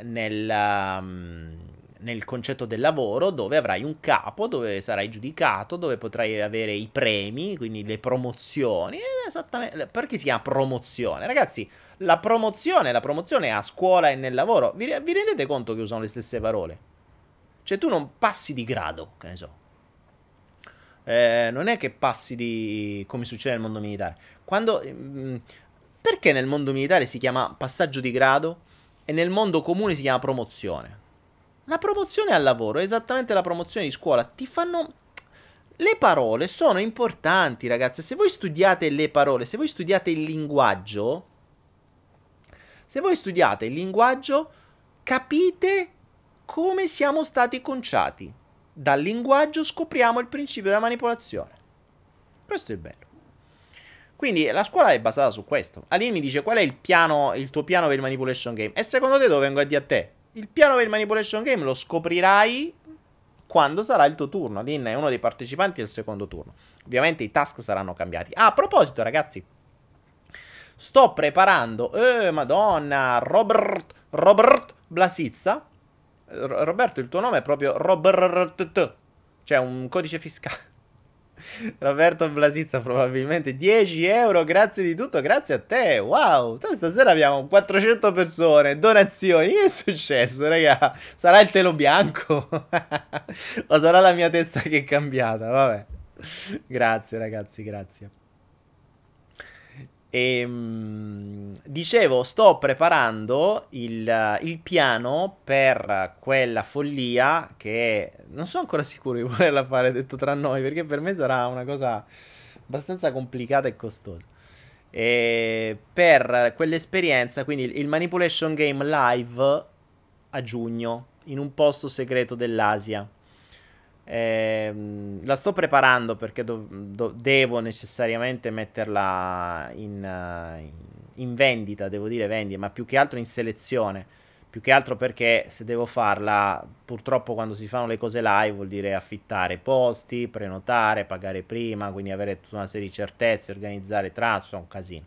nel, um, nel concetto del lavoro dove avrai un capo, dove sarai giudicato, dove potrai avere i premi, quindi le promozioni. Esattamente. Perché si chiama promozione? Ragazzi, la promozione, la promozione a scuola e nel lavoro, vi, vi rendete conto che usano le stesse parole? Cioè tu non passi di grado, che ne so. Eh, non è che passi di... come succede nel mondo militare. Quando... Mh, mm, perché nel mondo militare si chiama passaggio di grado e nel mondo comune si chiama promozione? La promozione al lavoro è esattamente la promozione di scuola. Ti fanno... Le parole sono importanti, ragazzi. Se voi studiate le parole, se voi studiate il linguaggio, se voi studiate il linguaggio, capite come siamo stati conciati. Dal linguaggio scopriamo il principio della manipolazione. Questo è il bello. Quindi la scuola è basata su questo. Aline mi dice qual è il, piano, il tuo piano per il manipulation game. E secondo te dove vengo a dire a te? Il piano per il manipulation game lo scoprirai quando sarà il tuo turno. Aline è uno dei partecipanti del secondo turno. Ovviamente i task saranno cambiati. Ah, a proposito, ragazzi, Sto preparando, eh, madonna, Robert, Robert Blasizza. Roberto, il tuo nome è proprio Robert, cioè un codice fiscale. Roberto Blasizza probabilmente 10 euro, grazie di tutto, grazie a te, wow, stasera abbiamo 400 persone, donazioni, che è successo raga? Sarà il telo bianco? o sarà la mia testa che è cambiata, vabbè, grazie ragazzi, grazie. E, ehm, dicevo, sto preparando il, il, piano per quella follia che non sono ancora sicuro di volerla fare, detto tra noi, perché per me sarà una cosa abbastanza complicata e costosa. E per quell'esperienza, quindi il Manipulation Game live a giugno, in un posto segreto dell'Asia. Eh, la sto preparando perché do- do- devo necessariamente metterla in, uh, in, vendita, devo dire vendita, ma più che altro in selezione. Più che altro perché se devo farla, purtroppo quando si fanno le cose live vuol dire affittare posti, prenotare, pagare prima, quindi avere tutta una serie di certezze, organizzare transfer, un casino.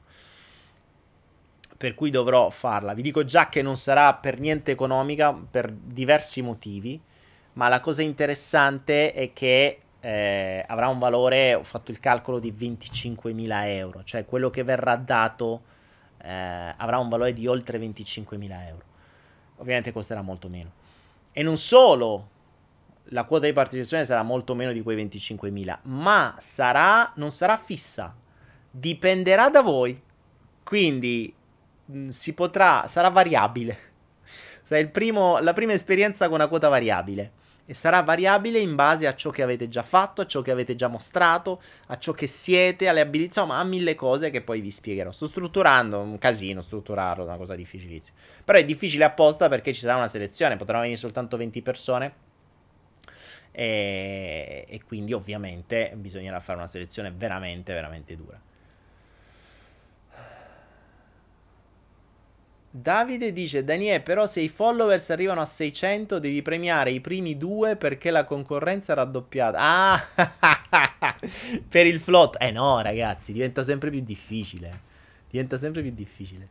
Per cui dovrò farla. Vi dico già che non sarà per niente economica per diversi motivi ma la cosa interessante è che eh, avrà un valore, ho fatto il calcolo di 25.000 euro, cioè quello che verrà dato eh, avrà un valore di oltre 25.000 euro. Ovviamente costerà molto meno. E non solo la quota di partecipazione sarà molto meno di quei 25.000, ma sarà, non sarà fissa, dipenderà da voi. Quindi mh, mm, si potrà, sarà variabile. Sarà primo, la prima esperienza con una quota variabile e sarà variabile in base a ciò che avete già fatto, a ciò che avete già mostrato, a ciò che siete, alle abilità, insomma a mille cose che poi vi spiegherò. Sto strutturando, un casino strutturarlo, una cosa difficilissima. Però è difficile apposta perché ci sarà una selezione, potranno venire soltanto 20 persone. E, e quindi ovviamente bisognerà fare una selezione veramente, veramente dura. Davide dice: Daniele, però se i followers arrivano a 600 devi premiare i primi due perché la concorrenza è raddoppiata. Ah, per il flot. Eh no, ragazzi, diventa sempre più difficile. Diventa sempre più difficile.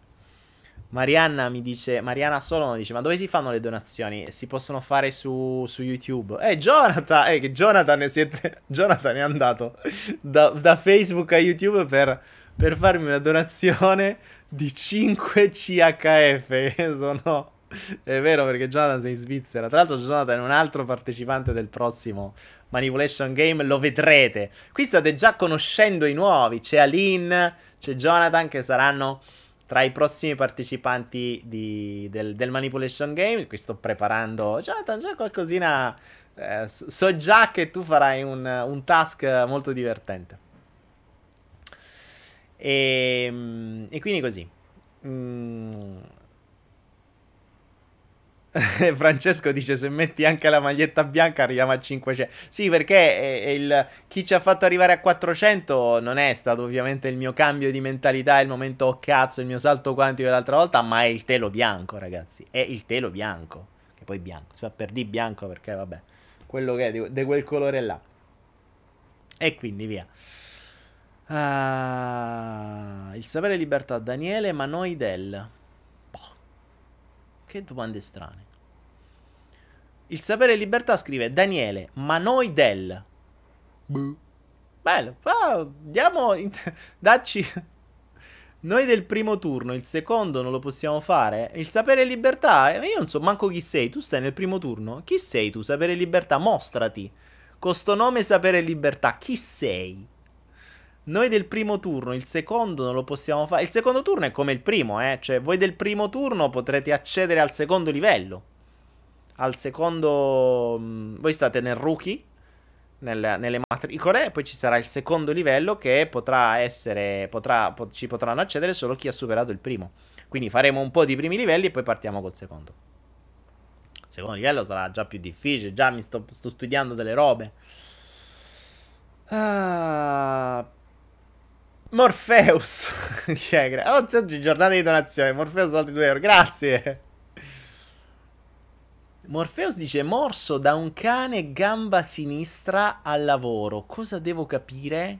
Marianna mi dice, Mariana Solomo dice, ma dove si fanno le donazioni? Si possono fare su, su YouTube? Eh, Jonathan, eh, che Jonathan, siete, Jonathan è andato da, da Facebook a YouTube per, per farmi una donazione di 5 CHF. Sono... È vero perché Jonathan sei in Svizzera. Tra l'altro Jonathan è un altro partecipante del prossimo Manipulation Game, lo vedrete. Qui state già conoscendo i nuovi. C'è Aline, c'è Jonathan che saranno tra i prossimi partecipanti di, del, del, Manipulation Game. Qui sto preparando. Jonathan, già qualcosina. Eh, so già che tu farai un, un task molto divertente. E, ehm, e quindi così. Mm. Francesco dice se metti anche la maglietta bianca arriviamo a 500. Sì, perché il, chi ci ha fatto arrivare a 400 non è stato ovviamente il mio cambio di mentalità, il momento oh cazzo, il mio salto quantico dell'altra volta, ma è il telo bianco, ragazzi. È il telo bianco. Che poi bianco, si fa per di bianco perché vabbè, quello che è di quel colore là. E quindi via. Ah, il sapere libertà, Daniele Manoidel. Che domande strane. Il sapere libertà scrive Daniele, ma noi del. Buh. Bello. Ah, diamo. Dacci. Noi del primo turno, il secondo non lo possiamo fare. Il sapere libertà, eh, io non so manco chi sei. Tu stai nel primo turno. Chi sei tu? Sapere libertà, mostrati. Con sto nome sapere libertà, chi sei? Noi del primo turno, il secondo non lo possiamo fare. Il secondo turno è come il primo, eh. Cioè, voi del primo turno potrete accedere al secondo livello. Al secondo... Mm, voi state nel rookie, nel, nelle matricole, e poi ci sarà il secondo livello che potrà essere... Potrà, po- ci potranno accedere solo chi ha superato il primo. Quindi faremo un po' di primi livelli e poi partiamo col secondo. Il secondo livello sarà già più difficile, già mi sto, sto studiando delle robe. Ah... Morpheus. oggi, oggi giornata di donazione. Morpheus altri 2 euro. Grazie. Morpheus dice morso da un cane gamba sinistra al lavoro. Cosa devo capire?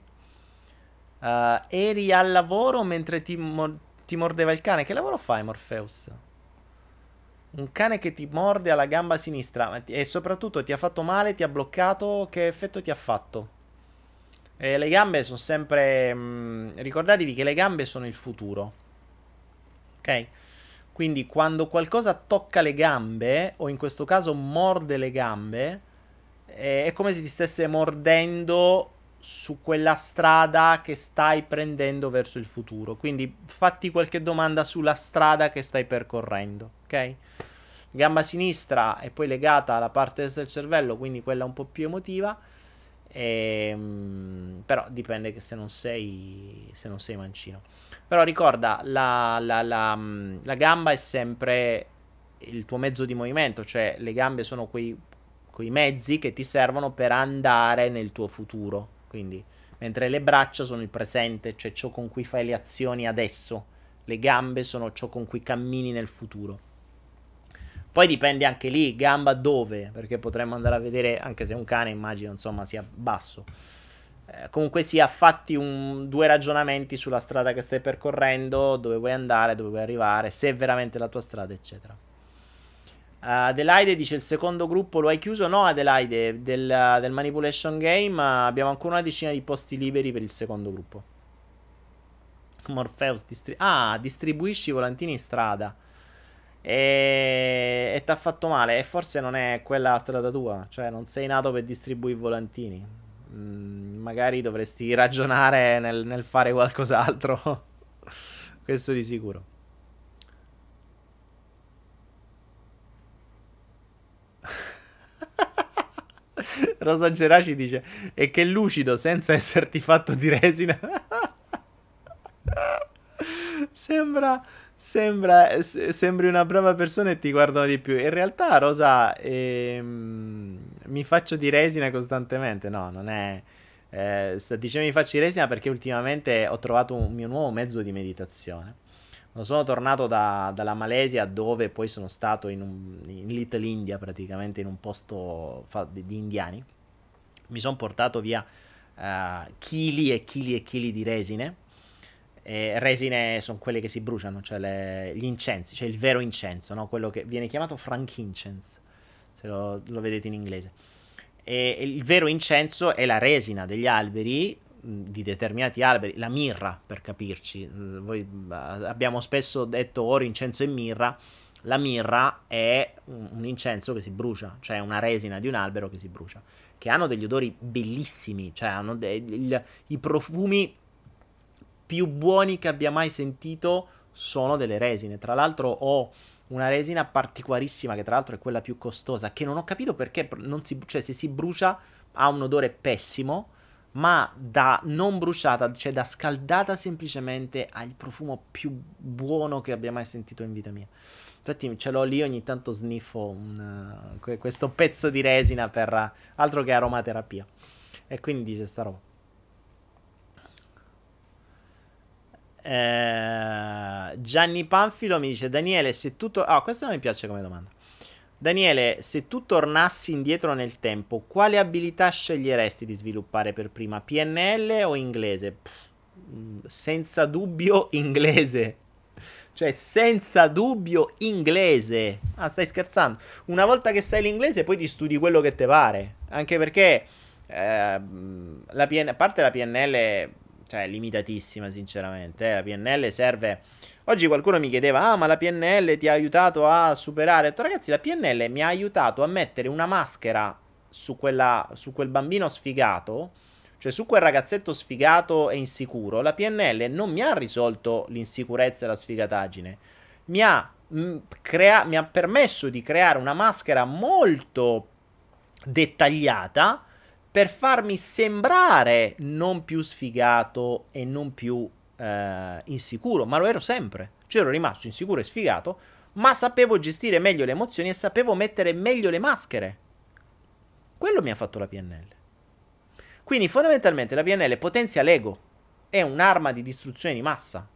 Uh, eri al lavoro mentre ti, mo- ti, mordeva il cane. Che lavoro fai, Morpheus? Un cane che ti morde alla gamba sinistra e soprattutto ti ha fatto male, ti ha bloccato. Che effetto ti ha fatto? Eh, le gambe sono sempre... Mh, mm, ricordatevi che le gambe sono il futuro. Ok? Quindi quando qualcosa tocca le gambe, o in questo caso morde le gambe, eh, è come se ti stesse mordendo su quella strada che stai prendendo verso il futuro. Quindi fatti qualche domanda sulla strada che stai percorrendo, ok? Gamba sinistra è poi legata alla parte del cervello, quindi quella un po' più emotiva. Ehm, però dipende che se non sei, se non sei mancino. Però ricorda, la, la, la, mm, la, gamba è sempre il tuo mezzo di movimento, cioè le gambe sono quei, quei mezzi che ti servono per andare nel tuo futuro. Quindi, mentre le braccia sono il presente, cioè ciò con cui fai le azioni adesso. Le gambe sono ciò con cui cammini nel futuro. Poi dipende anche lì, gamba dove, perché potremmo andare a vedere, anche se un cane immagino insomma sia basso. Eh, comunque sia, fatti un, due ragionamenti sulla strada che stai percorrendo, dove vuoi andare, dove vuoi arrivare, se è veramente la tua strada, eccetera. Adelaide dice il secondo gruppo lo hai chiuso? No, Adelaide, del, del Manipulation Game abbiamo ancora una decina di posti liberi per il secondo gruppo. Morpheus, distri- ah, distribuisci volantini in strada. E, e ti ha fatto male. E forse non è quella la strada tua. Cioè, non sei nato per distribuire volantini. Mm, magari dovresti ragionare nel, nel fare qualcos'altro. Questo di sicuro. Rosa Geraci dice: E che lucido senza esserti fatto di resina. Sembra Sembra, sembri una brava persona e ti guardano di più. In realtà, Rosa, ehm, mi faccio di resina costantemente. No, non è. Eh, sta dicendo mi faccio di resina perché ultimamente ho trovato un mio nuovo mezzo di meditazione. Quando sono tornato da, dalla Malesia, dove poi sono stato in, un, in Little India, praticamente in un posto fa, di, di, indiani, mi sono portato via uh, chili e chili e chili di resine e resine sono quelle che si bruciano, cioè le, gli incensi, cioè il vero incenso, no? quello che viene chiamato frankincense, se lo, lo vedete in inglese. E, il vero incenso è la resina degli alberi, di determinati alberi, la mirra per capirci. Voi abbiamo spesso detto oro, incenso e mirra. La mirra è un, un incenso che si brucia, cioè una resina di un albero che si brucia, che hanno degli odori bellissimi, cioè hanno de- il, i profumi più buoni che abbia mai sentito sono delle resine. Tra l'altro ho una resina particolarissima, che tra l'altro è quella più costosa, che non ho capito perché non si, cioè, se si brucia ha un odore pessimo. ma da non bruciata, cioè da scaldata semplicemente ha il profumo più buono che abbia mai sentito in vita mia. Infatti ce l'ho lì, ogni tanto sniffo un, uh, questo pezzo di resina per uh, altro che aromaterapia. E quindi dice sta roba. Eh, Gianni Panfilo mi dice Daniele se tutto... Ah, questo mi piace come domanda. Daniele, se tu tornassi indietro nel tempo, quale abilità sceglieresti di sviluppare per prima? PNL o inglese? Pff, mm, senza dubbio inglese. Cioè, senza dubbio inglese. Ah, stai scherzando? Una volta che sai l'inglese, poi ti studi quello che ti pare. Anche perché, eh, la PN- a parte la PNL, cioè, limitatissima, sinceramente. Eh. La PNL serve Oggi qualcuno mi chiedeva, ah ma la PNL ti ha aiutato a superare. Ho detto, ragazzi, la PNL mi ha aiutato a mettere una maschera su, quella, su quel bambino sfigato, cioè su quel ragazzetto sfigato e insicuro. La PNL non mi ha risolto l'insicurezza e la sfigataggine. Mi ha, mh, mm, crea- mi ha permesso di creare una maschera molto dettagliata per farmi sembrare non più sfigato e non più eh, insicuro, ma lo ero sempre. Cioè ero rimasto insicuro e sfigato, ma sapevo gestire meglio le emozioni e sapevo mettere meglio le maschere. Quello mi ha fatto la PNL. Quindi fondamentalmente la PNL potenzia l'ego, è un'arma di distruzione di massa.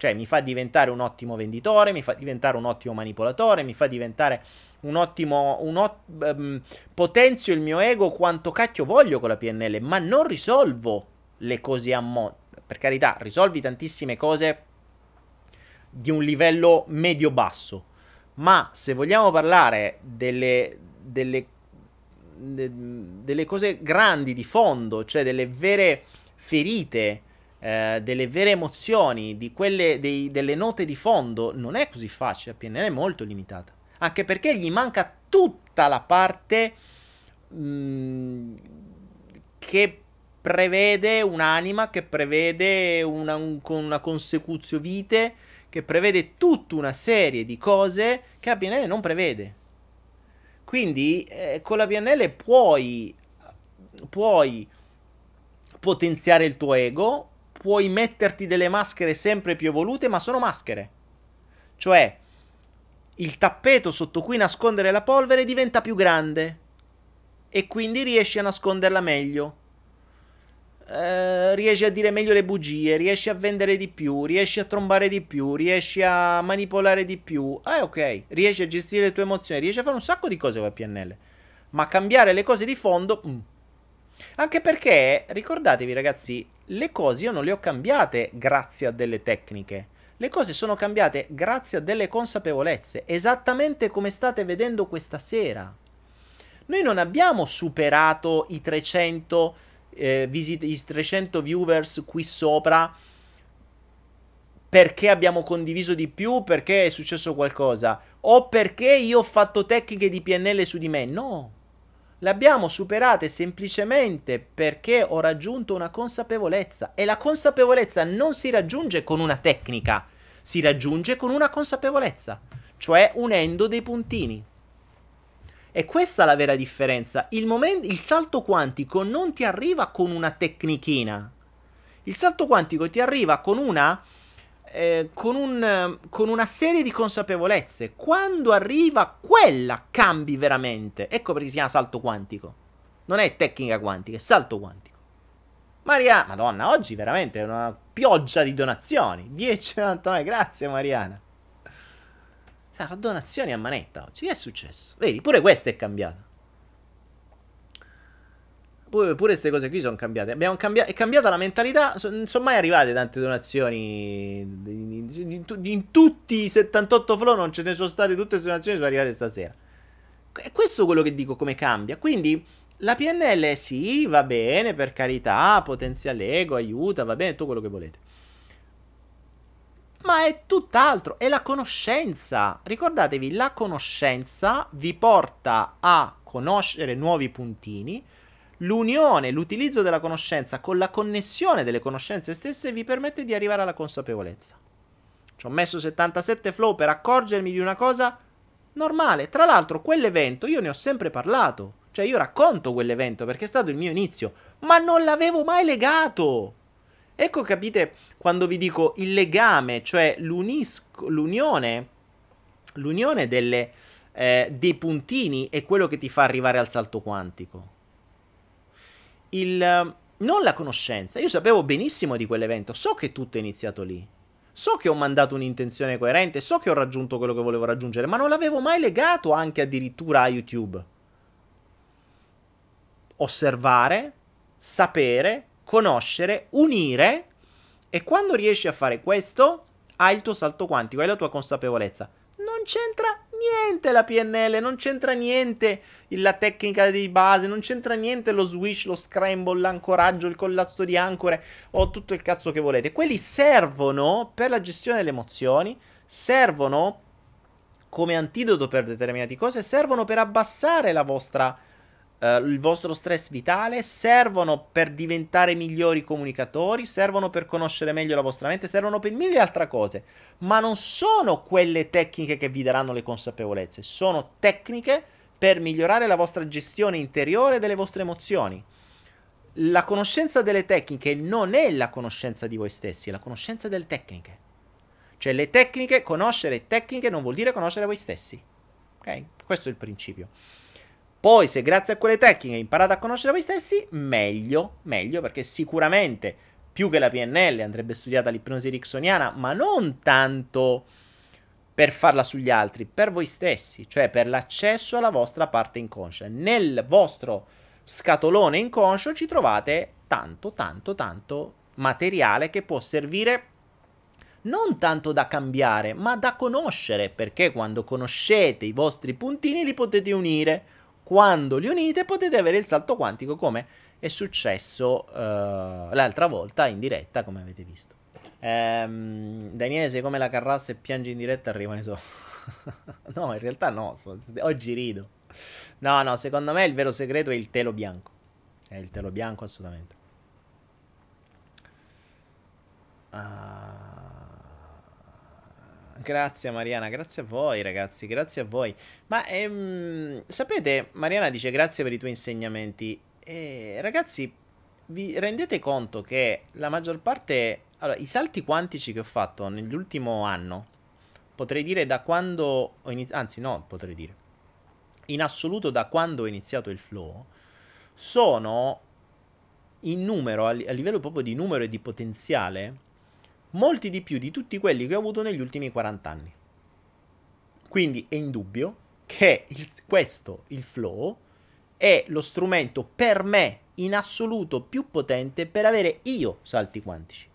Cioè mi fa diventare un ottimo venditore, mi fa diventare un ottimo manipolatore, mi fa diventare un ottimo... Un ot- um, potenzio il mio ego quanto cacchio voglio con la PNL, ma non risolvo le cose a mo- per carità, risolvi tantissime cose di un livello medio-basso, ma se vogliamo parlare delle, delle, de, delle cose grandi di fondo, cioè delle vere ferite, eh, delle vere emozioni, di quelle, dei, delle note di fondo, non è così facile, la PNL è molto limitata, anche perché gli manca tutta la parte mh, mm, che prevede un'anima, che prevede una, un, una consecuzio vite, che prevede tutta una serie di cose che la PNL non prevede. Quindi eh, con la PNL puoi, puoi potenziare il tuo ego, puoi metterti delle maschere sempre più evolute, ma sono maschere. Cioè, il tappeto sotto cui nascondere la polvere diventa più grande e quindi riesci a nasconderla meglio. Eh, riesci a dire meglio le bugie, riesci a vendere di più, riesci a trombare di più, riesci a manipolare di più. Eh, ok, riesci a gestire le tue emozioni, riesci a fare un sacco di cose con PNL. Ma cambiare le cose di fondo... Mm. Anche perché, ricordatevi ragazzi, le cose io non le ho cambiate grazie a delle tecniche. Le cose sono cambiate grazie a delle consapevolezze, esattamente come state vedendo questa sera. Noi non abbiamo superato i 300 eh, visit- i 300 viewers qui sopra perché abbiamo condiviso di più, perché è successo qualcosa, o perché io ho fatto tecniche di PNL su di me. No, le abbiamo superate semplicemente perché ho raggiunto una consapevolezza e la consapevolezza non si raggiunge con una tecnica, si raggiunge con una consapevolezza, cioè unendo dei puntini. E questa è la vera differenza. Il, momento, il salto quantico non ti arriva con una tecnichina. Il salto quantico ti arriva con una, eh, con, un, con una serie di consapevolezze. Quando arriva quella, cambi veramente. Ecco perché si chiama salto quantico. Non è tecnica quantica, è salto quantico. Mariana, madonna, oggi veramente è una pioggia di donazioni. 10,99, grazie Mariana. Fa donazioni a manetta oggi. Che è successo? Vedi, pure questa è cambiata. Pure, queste cose qui sono cambiate. Cambiato, è cambiata la mentalità. Non sono mai arrivate tante donazioni. In, in, in, tutti i 78 flow non ce ne sono state tutte queste donazioni. Sono arrivate stasera. È questo quello che dico come cambia. Quindi la PNL sì, va bene, per carità, potenzia l'ego, aiuta, va bene, tutto quello che volete ma è tutt'altro, è la conoscenza. Ricordatevi, la conoscenza vi porta a conoscere nuovi puntini. L'unione, l'utilizzo della conoscenza con la connessione delle conoscenze stesse vi permette di arrivare alla consapevolezza. Ci ho messo 77 flow per accorgermi di una cosa normale. Tra l'altro, quell'evento io ne ho sempre parlato. Cioè io racconto quell'evento perché è stato il mio inizio, ma non l'avevo mai legato. Ecco, capite, quando vi dico il legame, cioè l'unione, l'unione delle, eh, dei puntini è quello che ti fa arrivare al salto quantico. Il, non la conoscenza. Io sapevo benissimo di quell'evento, so che tutto è iniziato lì. So che ho mandato un'intenzione coerente, so che ho raggiunto quello che volevo raggiungere, ma non l'avevo mai legato anche addirittura a YouTube. Osservare, sapere, conoscere, unire e quando riesci a fare questo hai il tuo salto quantico, hai la tua consapevolezza. Non c'entra niente la PNL, non c'entra niente la tecnica di base, non c'entra niente lo switch, lo scramble, l'ancoraggio, il collasso di ancore o tutto il cazzo che volete. Quelli servono per la gestione delle emozioni, servono come antidoto per determinate cose, servono per abbassare la vostra Uh, il vostro stress vitale, servono per diventare migliori comunicatori, servono per conoscere meglio la vostra mente, servono per mille altre cose, ma non sono quelle tecniche che vi daranno le consapevolezze, sono tecniche per migliorare la vostra gestione interiore delle vostre emozioni. La conoscenza delle tecniche non è la conoscenza di voi stessi, è la conoscenza delle tecniche. Cioè le tecniche, conoscere tecniche non vuol dire conoscere voi stessi. Ok? Questo è il principio. Poi, se grazie a quelle tecniche imparate a conoscere voi stessi, meglio, meglio, perché sicuramente più che la PNL andrebbe studiata l'ipnosi ericksoniana, ma non tanto per farla sugli altri, per voi stessi, cioè per l'accesso alla vostra parte inconscia. Nel vostro scatolone inconscio ci trovate tanto, tanto, tanto materiale che può servire non tanto da cambiare, ma da conoscere, perché quando conoscete i vostri puntini li potete unire quando li unite potete avere il salto quantico come è successo uh, l'altra volta in diretta come avete visto. Um, Daniele sei come la carrassa e piangi in diretta arrivano i so. no, in realtà no, oggi rido. No, no, secondo me il vero segreto è il telo bianco. È il telo bianco assolutamente. Uh... Grazie Mariana, grazie a voi ragazzi, grazie a voi. Ma ehm, sapete, Mariana dice grazie per i tuoi insegnamenti. E, ragazzi, vi rendete conto che la maggior parte... Allora, i salti quantici che ho fatto nell'ultimo anno, potrei dire da quando ho iniziato... Anzi no, potrei dire. In assoluto da quando ho iniziato il flow, sono in numero, a livello proprio di numero e di potenziale, molti di più di tutti quelli che ho avuto negli ultimi 40 anni. Quindi è indubbio che il, questo, il flow, è lo strumento per me in assoluto più potente per avere io salti quantici.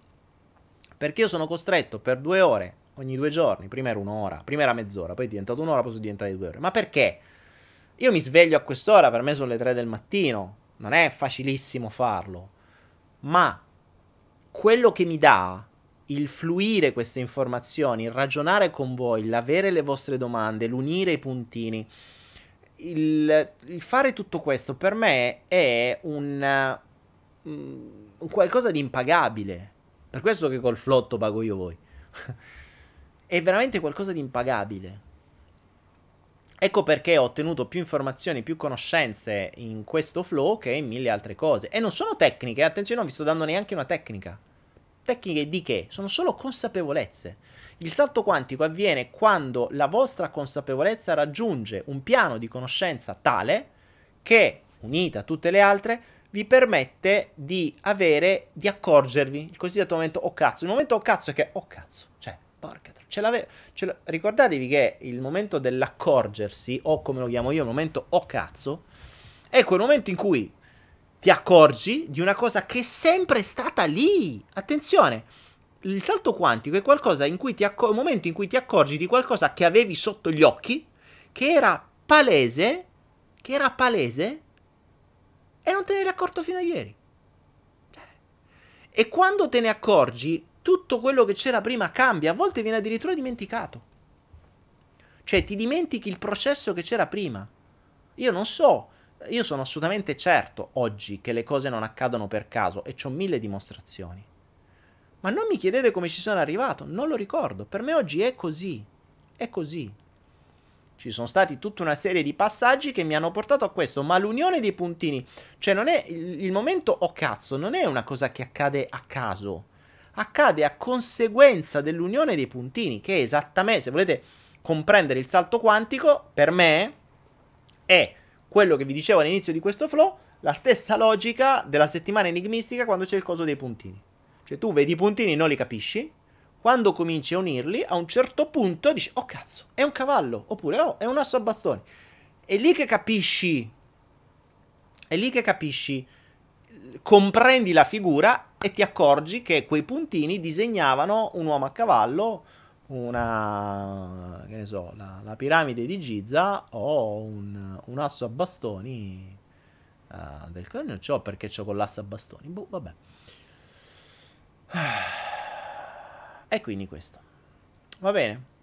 Perché io sono costretto per due ore ogni due giorni, prima era un'ora, prima era mezz'ora, poi è diventato un'ora, poi sono diventate due ore. Ma perché? Io mi sveglio a quest'ora, per me sono le tre del mattino, non è facilissimo farlo, ma quello che mi dà il fluire queste informazioni, il ragionare con voi, l'avere le vostre domande, l'unire i puntini, il, il fare tutto questo per me è un, um, un, qualcosa di impagabile. Per questo che col flotto pago io voi. è veramente qualcosa di impagabile. Ecco perché ho ottenuto più informazioni, più conoscenze in questo flow che in mille altre cose. E non sono tecniche, attenzione, non vi sto dando neanche una tecnica. Tecniche di che? Sono solo consapevolezze. Il salto quantico avviene quando la vostra consapevolezza raggiunge un piano di conoscenza tale che, unita a tutte le altre, vi permette di avere, di accorgervi, il cosiddetto momento oh cazzo. Il momento oh cazzo è che, oh cazzo, cioè, porca ce l'ave- ce la- ricordatevi che il momento dell'accorgersi, o come lo chiamo io, il momento oh cazzo, è quel momento in cui ti accorgi di una cosa che è sempre stata lì. Attenzione, il salto quantico è qualcosa in cui ti accor- un momento in cui ti accorgi di qualcosa che avevi sotto gli occhi, che era palese, che era palese, e non te ne eri accorto fino a ieri. E quando te ne accorgi, tutto quello che c'era prima cambia, a volte viene addirittura dimenticato. Cioè ti dimentichi il processo che c'era prima. Io non so io sono assolutamente certo oggi che le cose non accadono per caso e ho mille dimostrazioni. Ma non mi chiedete come ci sono arrivato, non lo ricordo. Per me oggi è così. È così. Ci sono stati tutta una serie di passaggi che mi hanno portato a questo, ma l'unione dei puntini, cioè non è il, il momento o oh cazzo, non è una cosa che accade a caso. Accade a conseguenza dell'unione dei puntini, che è esattamente, se volete comprendere il salto quantico, per me è quello che vi dicevo all'inizio di questo flow, la stessa logica della settimana enigmistica quando c'è il coso dei puntini. Cioè tu vedi i puntini e non li capisci, quando cominci a unirli, a un certo punto dici, oh cazzo, è un cavallo, oppure oh, è un asso a bastoni. È lì che capisci, è lì che capisci, comprendi la figura e ti accorgi che quei puntini disegnavano un uomo a cavallo, una, che ne so, la, la piramide di Giza o un, un asso a bastoni uh, del non so perché c'ho con l'asso a bastoni. Boh, vabbè. E quindi questo. Va bene.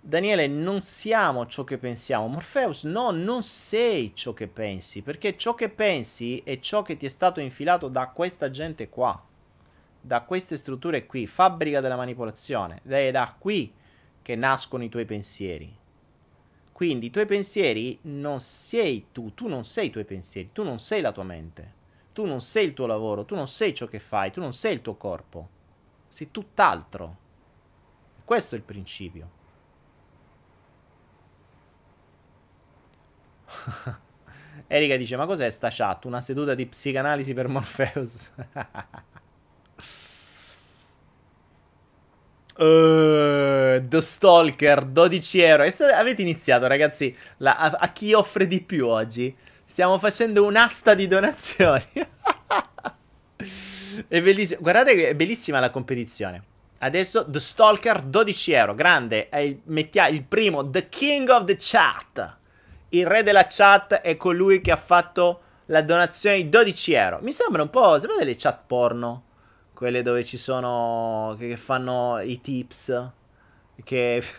Daniele, non siamo ciò che pensiamo. Morpheus, no, non sei ciò che pensi, perché ciò che pensi è ciò che ti è stato infilato da questa gente qua, da queste strutture qui, fabbrica della manipolazione. Ed è da qui che nascono i tuoi pensieri. Quindi i tuoi pensieri non sei tu, tu non sei i tuoi pensieri, tu non sei la tua mente. Tu non sei il tuo lavoro, tu non sei ciò che fai, tu non sei il tuo corpo. Sei tutt'altro. Questo è il principio. Erika dice: Ma cos'è sta chat? Una seduta di psicanalisi per Morpheus? uh, The Stalker 12 euro. Avete iniziato, ragazzi? La, a, a chi offre di più oggi? Stiamo facendo un'asta di donazioni. è bellissimo. Guardate è bellissima la competizione. Adesso The Stalker 12 euro. Grande. È il, mettia, il primo. The King of the Chat. Il re della chat è colui che ha fatto la donazione di 12 euro. Mi sembra un po'. Sapete le chat porno? Quelle dove ci sono. che fanno i tips. Che.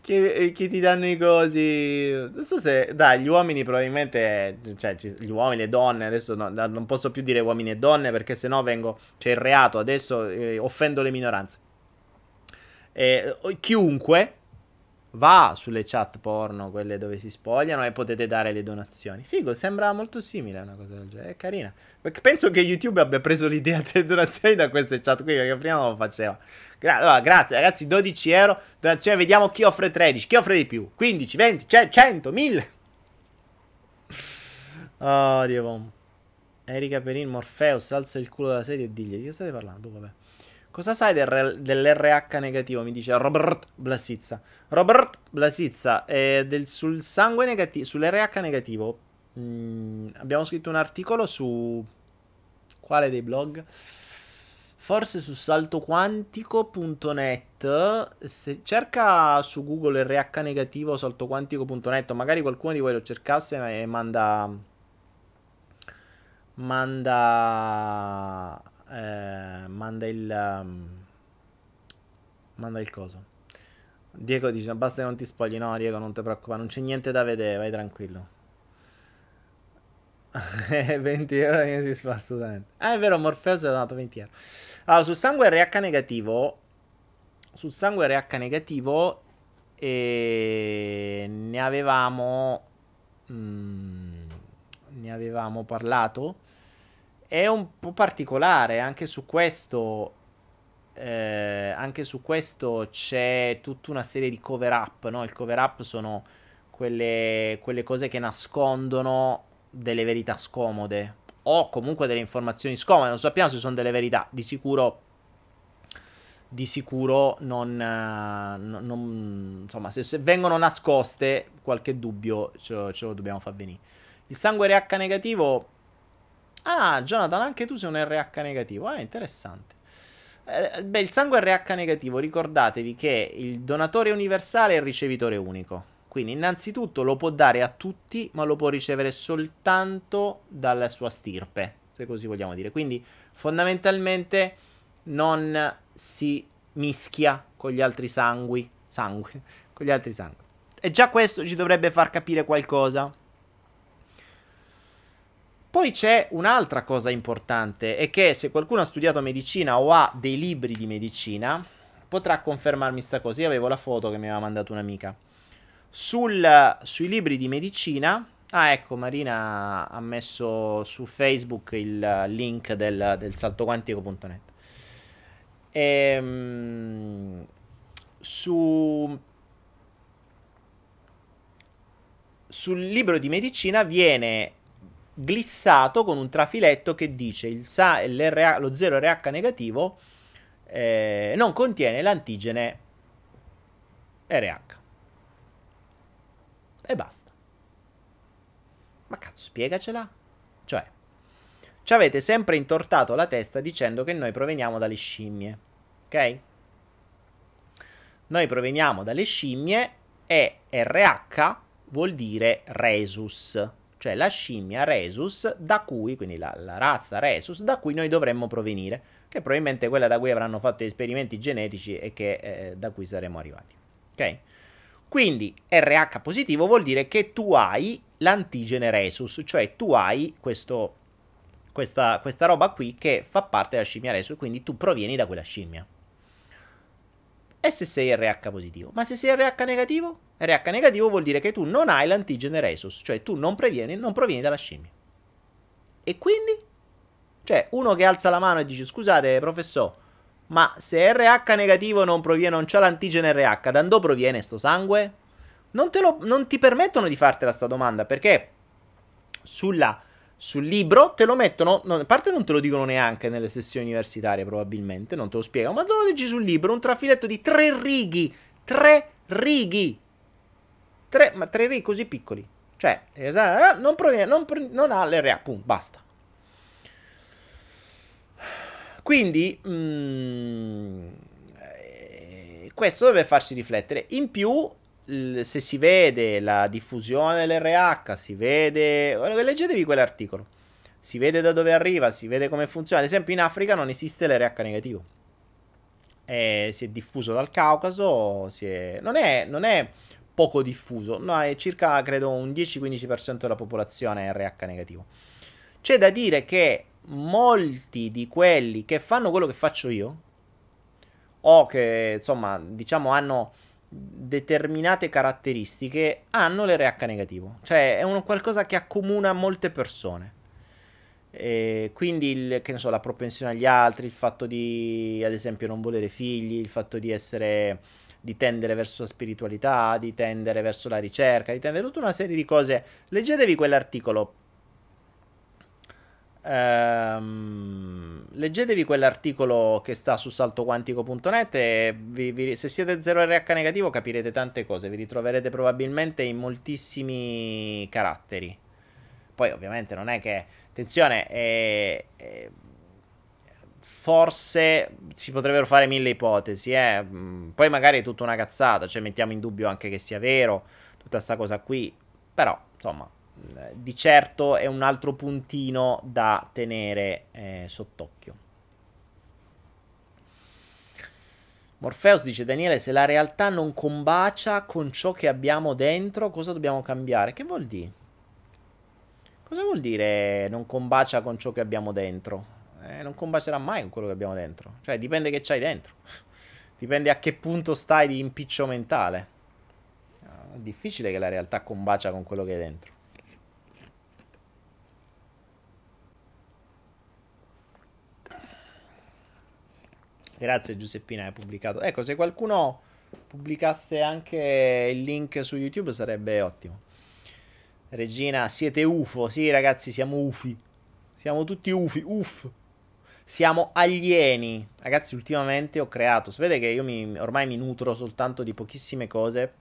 che, eh, che, ti danno i cosi. Non so se. Dai, gli uomini probabilmente. Cioè, gli uomini, le donne. Adesso no, non posso più dire uomini e donne perché sennò vengo. C'è il reato. Adesso eh, offendo le minoranze. Eh, chiunque va sulle chat porno, quelle dove si spogliano, e potete dare le donazioni. Figo, sembra molto simile a una cosa del genere. È carina. Penso che YouTube abbia preso l'idea delle donazioni da queste chat qui, perché prima non lo faceva. Gra- allora, grazie ragazzi, 12 euro. Donazione, vediamo chi offre 13, chi offre di più. 15, 20, 100, 1000. Oh, Dio. Erika Perin, Morpheus, alza il culo della serie e digli di che state parlando? Boh, vabbè. Cosa sai del, dell'RH negativo? Mi dice Robert Blasizza. Robert Blasizza, eh, del, sul sangue negativo, sull'RH negativo. Mm, abbiamo scritto un articolo su... Quale dei blog? Forse su saltoquantico.net. Se cerca su Google RH negativo saltoquantico.net, magari qualcuno di voi lo cercasse e manda manda eh, manda il um, manda il coso. Diego dice basta che non ti spogli. No Diego non ti preoccupare non c'è niente da vedere vai tranquillo. 20 euro si fa assolutamente. Ah è vero Morpheus ha dato 20 euro. Allora sul sangue RH negativo sul sangue RH negativo e ne avevamo mm, ne avevamo parlato è un po' particolare, anche su questo eh, anche su questo c'è tutta una serie di cover up, no? Il cover up sono quelle, quelle cose che nascondono delle verità scomode o comunque delle informazioni scomode, non sappiamo se sono delle verità, di sicuro di sicuro non, non, non insomma se, se, vengono nascoste qualche dubbio ce ce lo dobbiamo far venire. Il sangue RH negativo Ah, Jonathan, anche tu sei un RH negativo. Ah, interessante. Eh, beh, il sangue RH negativo, ricordatevi che il donatore universale è il ricevitore unico. Quindi, innanzitutto lo può dare a tutti, ma lo può ricevere soltanto dalla sua stirpe, se così vogliamo dire. Quindi, fondamentalmente, non si mischia con gli altri sangui. Sangue, con gli altri sangui. E già questo ci dovrebbe far capire qualcosa. Poi c'è un'altra cosa importante, è che se qualcuno ha studiato medicina o ha dei libri di medicina, potrà confermarmi sta cosa. Io avevo la foto che mi aveva mandato un'amica. Sul, sui libri di medicina, ah ecco, Marina ha messo su Facebook il link del, del saltoquantico.net. Ehm, su sul libro di medicina viene glissato con un trafiletto che dice il sa- lo 0RH negativo eh, non contiene l'antigene RH. E basta. Ma cazzo, spiegacela. Cioè, ci avete sempre intortato la testa dicendo che noi proveniamo dalle scimmie. Ok? Noi proveniamo dalle scimmie e RH vuol dire resus cioè la scimmia Resus, da cui, quindi la, la razza Resus, da cui noi dovremmo provenire, che probabilmente è quella da cui avranno fatto gli esperimenti genetici e che eh, da cui saremo arrivati. Ok? Quindi RH positivo vuol dire che tu hai l'antigene Resus, cioè tu hai questo, questa, questa roba qui che fa parte della scimmia Resus, quindi tu provieni da quella scimmia. E se sei RH positivo? Ma se sei RH negativo? RH negativo vuol dire che tu non hai l'antigene resus, cioè tu non, previeni, non provieni dalla scimmia. E quindi? Cioè, uno che alza la mano e dice, scusate, professore, ma se RH negativo non proviene, non c'ha l'antigene RH, da dove proviene sto sangue? Non, lo, non ti permettono di fartela sta domanda, perché sulla, sul libro te lo mettono, non, a parte non te lo dicono neanche nelle sessioni universitarie probabilmente, non te lo spiegano, ma te lo leggi sul libro, un trafiletto di tre righi, tre righi, Tre, ma tre righe così piccoli. Cioè, esatto, non, proviene, non, non ha l'RA, punto, basta. Quindi, mm, eh, questo deve farci riflettere. In più, se si vede la diffusione dell'RH, si vede... Leggetevi quell'articolo. Si vede da dove arriva, si vede come funziona. Ad esempio, in Africa non esiste l'RH negativo. E si è diffuso dal Caucaso. È... Non, è, non è poco diffuso, ma è circa, credo, un 10-15% della popolazione RH negativo. C'è da dire che molti di quelli che fanno quello che faccio io, o che, insomma, diciamo, hanno determinate caratteristiche, hanno l'RH negativo. Cioè, è un qualcosa che accomuna molte persone. E quindi, il, so, la propensione agli altri, il fatto di, ad esempio, non volere figli, il fatto di essere di tendere verso la spiritualità, di tendere verso la ricerca, di tendere tutta una serie di cose. Leggetevi quell'articolo. Ehm, leggetevi quell'articolo che sta su saltoquantico.net e vi, vi, se siete 0RH negativo capirete tante cose, vi ritroverete probabilmente in moltissimi caratteri. Poi ovviamente non è che, attenzione, è, è forse si potrebbero fare mille ipotesi, eh. Mm, poi magari è tutta una cazzata, cioè mettiamo in dubbio anche che sia vero, tutta questa cosa qui, però insomma, eh, di certo è un altro puntino da tenere eh, sott'occhio. Morpheus dice Daniele, se la realtà non combacia con ciò che abbiamo dentro, cosa dobbiamo cambiare? Che vuol dire? Cosa vuol dire non combacia con ciò che abbiamo dentro? eh, non combacerà mai con quello che abbiamo dentro. Cioè, dipende che c'hai dentro. dipende a che punto stai di impiccio mentale. È difficile che la realtà combacia con quello che hai dentro. Grazie Giuseppina, hai pubblicato. Ecco, se qualcuno pubblicasse anche il link su YouTube sarebbe ottimo. Regina, siete UFO? Sì, ragazzi, siamo UFI. Siamo tutti UFI, UF. Siamo alieni. Ragazzi, ultimamente ho creato. Sapete che io mi, ormai mi nutro soltanto di pochissime cose,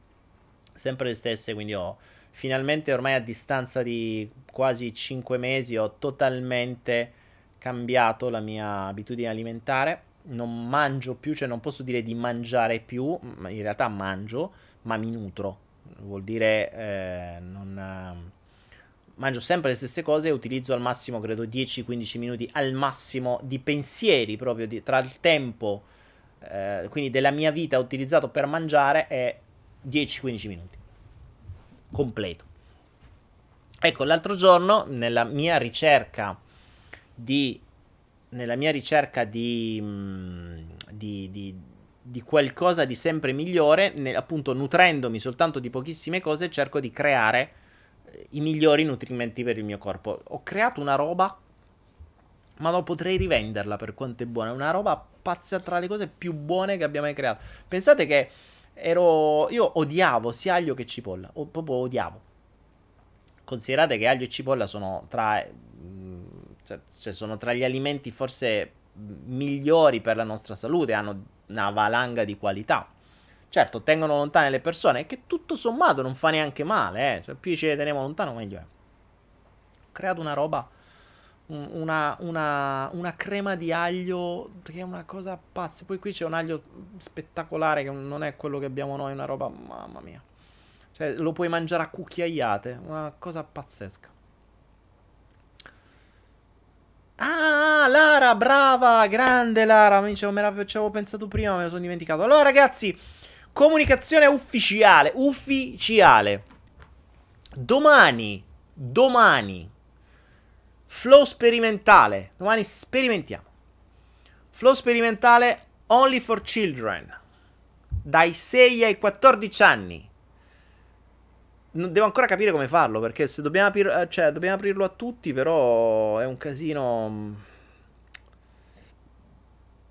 sempre le stesse, quindi ho finalmente ormai a distanza di quasi 5 mesi ho totalmente cambiato la mia abitudine alimentare. Non mangio più, cioè non posso dire di mangiare più, in realtà mangio, ma mi nutro. Vuol dire eh, non mangio sempre le stesse cose e utilizzo al massimo, credo, 10-15 minuti al massimo di pensieri proprio di, tra il tempo, eh, quindi della mia vita utilizzato per mangiare è 10-15 minuti. Completo. Ecco, l'altro giorno, nella mia ricerca di... Nella mia ricerca di, mm, di, di, di qualcosa di sempre migliore, ne, appunto nutrendomi soltanto di pochissime cose, cerco di creare eh, i migliori nutrimenti per il mio corpo. Ho creato una roba, ma non potrei rivenderla per quanto è buona. Una roba pazza tra le cose più buone che abbia mai creato. Pensate che ero. Io odiavo sia aglio che cipolla. O proprio odiavo. Considerate che aglio e cipolla sono tra. Cioè, cioè, sono tra gli alimenti forse migliori per la nostra salute. Hanno una valanga di qualità. Certo, tengono lontane le persone, che tutto sommato non fa neanche male, eh. Cioè, più ci teniamo lontano, meglio è. Ho creato una roba una, una, una, crema di aglio che è una cosa pazza. Poi qui c'è un aglio spettacolare che non è quello che abbiamo noi, una roba, mamma mia. Cioè, lo puoi mangiare a cucchiaiate, una cosa pazzesca. Ah, Lara, brava, grande Lara, mi ci avevo pensato prima, me lo sono dimenticato. Allora ragazzi, comunicazione ufficiale, ufficiale. Domani, domani Flow sperimentale. Domani sperimentiamo. Flow sperimentale only for children. Dai 6 ai 14 anni. Devo ancora capire come farlo perché se dobbiamo, aprir- eh, cioè, dobbiamo aprirlo a tutti, però è un casino.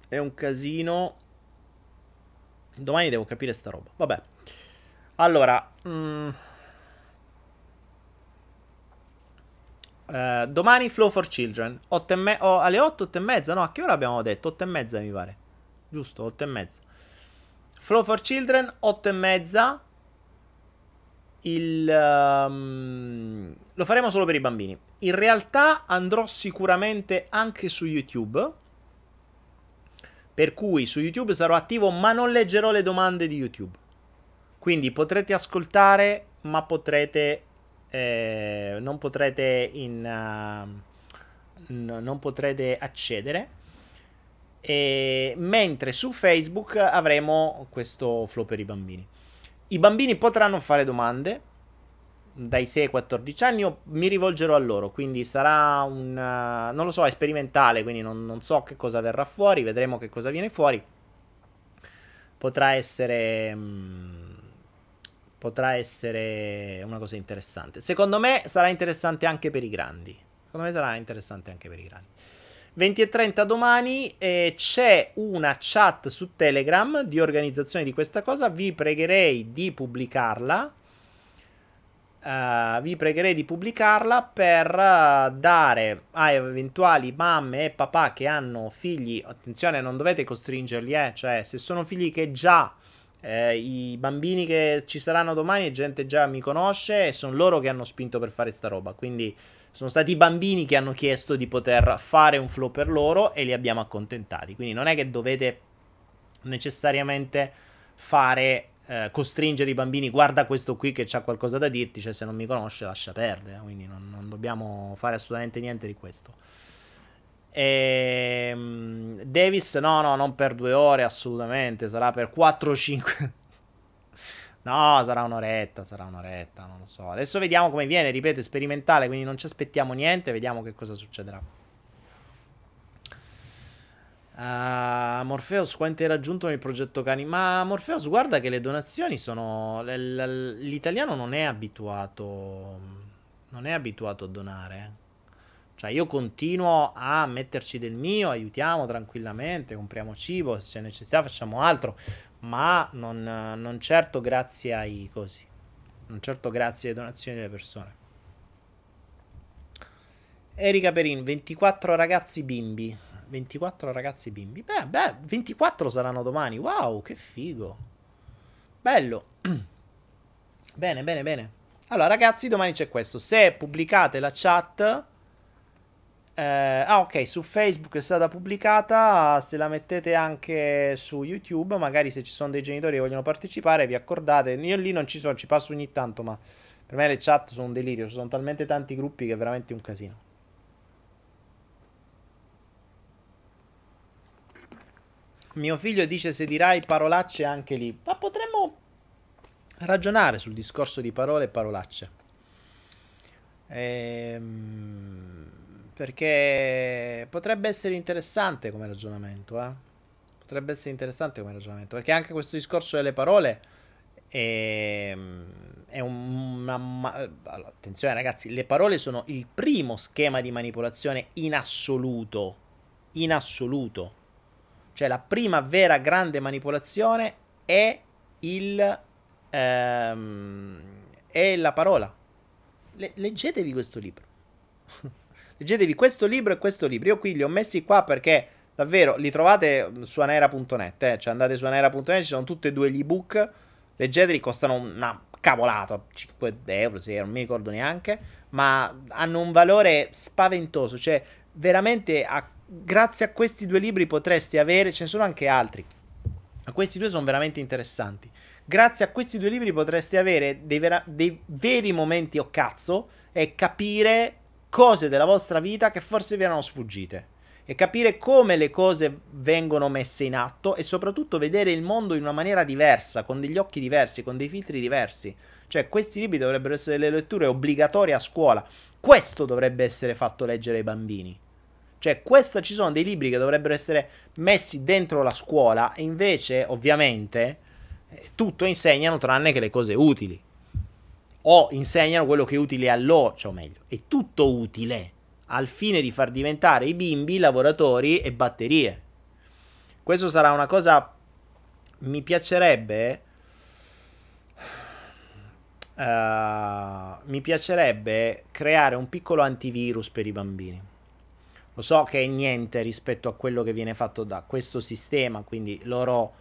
È un casino. Domani devo capire sta roba. Vabbè. Allora. Mm... Uh, domani Flow for Children. Me- oh, alle 8, 8 e mezza. No, a che ora abbiamo detto? 8 e mezza mi pare. Giusto, 8 e mezza. Flow for Children, 8 e mezza. Il, um, lo faremo solo per i bambini. In realtà andrò sicuramente anche su YouTube. Per cui su YouTube sarò attivo, ma non leggerò le domande di YouTube. Quindi potrete ascoltare, ma potrete eh, non potrete in, uh, n- non potrete accedere. E, mentre su Facebook avremo questo flow per i bambini. I bambini potranno fare domande dai 6 ai 14 anni, io mi rivolgerò a loro, quindi sarà un, non lo so, è sperimentale, quindi non, non, so che cosa verrà fuori, vedremo che cosa viene fuori. Potrà essere... Um, potrà essere una cosa interessante. Secondo me sarà interessante anche per i grandi. Secondo me sarà interessante anche per i grandi. 20 e 30 domani eh, c'è una chat su Telegram di organizzazione di questa cosa. Vi pregherei di pubblicarla. Uh, vi pregherei di pubblicarla per uh, dare a eventuali mamme e papà che hanno figli. Attenzione, non dovete costringerli, eh. Cioè, se sono figli che già eh, I bambini che ci saranno domani, gente già mi conosce e sono loro che hanno spinto per fare sta roba. Quindi sono stati i bambini che hanno chiesto di poter fare un flow per loro e li abbiamo accontentati. Quindi non è che dovete necessariamente fare eh, costringere i bambini, guarda questo qui che ha qualcosa da dirti, cioè se non mi conosce lascia perdere, quindi non, non dobbiamo fare assolutamente niente di questo. E, ehm, Davis, no, no, non per due ore, assolutamente. Sarà per 4-5. No, sarà un'oretta, sarà un'oretta, non lo so. Adesso vediamo come viene, ripeto, sperimentale, quindi non ci aspettiamo niente, vediamo che cosa succederà. Uh, Morpheus, quanto hai raggiunto nel progetto Cani? Ma Morpheus, guarda che le donazioni sono. L'italiano non è abituato. Non è abituato a donare. Eh. Cioè io continuo a metterci del mio, aiutiamo tranquillamente, compriamo cibo, se c'è necessità facciamo altro, ma non, non certo grazie ai cosi, non certo grazie alle donazioni delle persone. Erika Perin, 24 ragazzi bimbi. 24 ragazzi bimbi. Beh, beh, 24 saranno domani. Wow, che figo. Bello. bene, bene, bene. Allora, ragazzi, domani c'è questo. Se pubblicate la chat eh, ah, ok, su Facebook è stata pubblicata. Se la mettete anche su YouTube, magari se ci sono dei genitori che vogliono partecipare, vi accordate. Io lì non ci sono, ci passo ogni tanto, ma per me le chat sono un delirio. Ci sono talmente tanti gruppi che è veramente un casino. Mio figlio dice se dirai parolacce anche lì. Ma potremmo ragionare sul discorso di parole e parolacce. Ehm, perché potrebbe essere interessante come ragionamento, eh? Potrebbe essere interessante come ragionamento. Perché anche questo discorso delle parole è, è una... Allora, attenzione ragazzi, le parole sono il primo schema di manipolazione in assoluto. In assoluto. Cioè la prima vera grande manipolazione è il... Ehm, è la parola. Le- leggetevi questo libro. leggetevi questo libro e questo libro. Io qui li ho messi qua perché davvero li trovate su anera.net. Eh? Cioè andate su anera.net, ci sono tutti e due gli ebook. Leggeteli, costano una cavolata, 5 euro, 6 non mi ricordo neanche. Ma hanno un valore spaventoso. Cioè, veramente, a, grazie a questi due libri potreste avere, ce ne sono anche altri. Ma questi due sono veramente interessanti. Grazie a questi due libri potreste avere dei, vera- dei veri momenti o oh cazzo e capire cose della vostra vita che forse vi erano sfuggite e capire come le cose vengono messe in atto e soprattutto vedere il mondo in una maniera diversa, con degli occhi diversi, con dei filtri diversi. Cioè, questi libri dovrebbero essere le letture obbligatorie a scuola. Questo dovrebbe essere fatto leggere ai bambini. Cioè, questa, ci sono dei libri che dovrebbero essere messi dentro la scuola e invece, ovviamente, eh, tutto insegnano tranne che le cose utili. O insegnano quello che è utile a loro, cioè o meglio, è tutto utile al fine di far diventare i bimbi lavoratori e batterie. Questo sarà una cosa. Mi piacerebbe. Uh, mi piacerebbe creare un piccolo antivirus per i bambini. Lo so che è niente rispetto a quello che viene fatto da questo sistema, quindi loro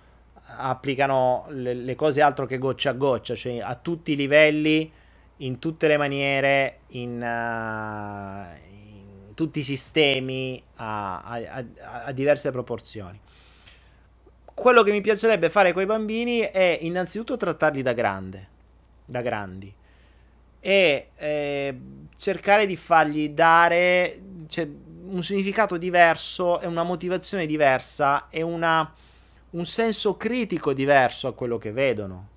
applicano le, le cose altro che goccia a goccia, cioè a tutti i livelli, in tutte le maniere, in, uh, tutti i sistemi a, a, a, diverse proporzioni. Quello che mi piacerebbe fare con i bambini è innanzitutto trattarli da grande, da grandi, e eh, cercare di fargli dare cioè, un significato diverso e una motivazione diversa e una, un senso critico diverso a quello che vedono.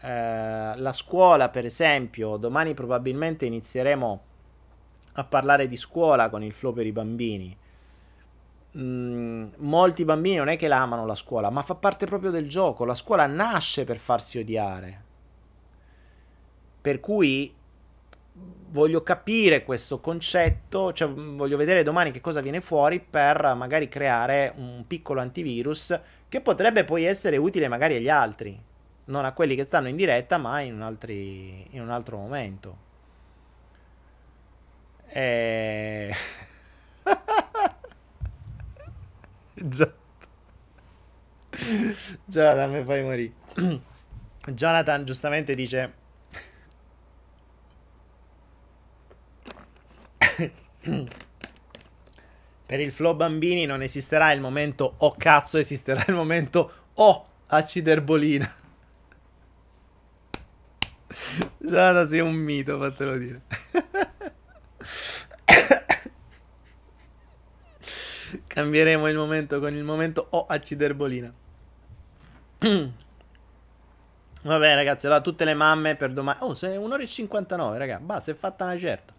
Eh, la scuola, per esempio, domani probabilmente inizieremo a parlare di scuola con il flow per i bambini. Mm, molti bambini non è che la amano la scuola, ma fa parte proprio del gioco. La scuola nasce per farsi odiare. Per cui voglio capire questo concetto, cioè voglio vedere domani che cosa viene fuori per magari creare un piccolo antivirus che potrebbe poi essere utile magari agli altri, non a quelli che stanno in diretta, ma in un, altri, in un altro momento. E... Già. Jonathan mi fai morire. Jonathan giustamente dice... per il flow bambini non esisterà il momento oh cazzo, esisterà il momento oh aciderbolina. Jonathan sei un mito, fatelo dire. Cambieremo il momento con il momento O aciderbolina. Vabbè, ragazzi, allora tutte le mamme per domani. Oh, sei un'ora e 59, ragazzi. Basta, è fatta una certa.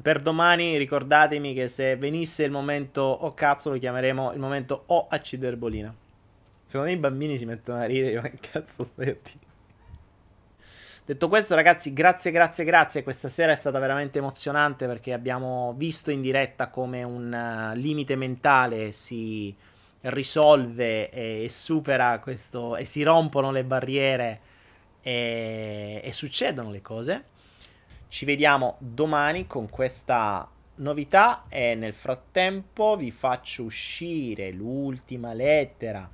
Per domani ricordatemi che se venisse il momento oh cazzo lo chiameremo il momento O aciderbolina. Secondo me i bambini si mettono a ridere, ma che cazzo stai a dire? Detto questo, ragazzi, grazie, grazie, grazie. Questa sera è stata veramente emozionante perché abbiamo visto in diretta come un uh, limite mentale si risolve e, e, supera questo e si rompono le barriere e, e succedono le cose. Ci vediamo domani con questa novità e nel frattempo vi faccio uscire l'ultima lettera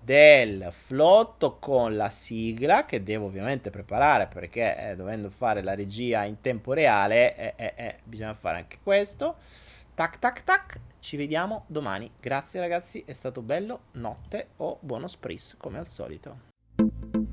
del flotto con la sigla che devo ovviamente preparare perché eh, dovendo fare la regia in tempo reale eh, eh, eh, bisogna fare anche questo. Tac tac tac. Ci vediamo domani. Grazie ragazzi. È stato bello. Notte o buono spris come al solito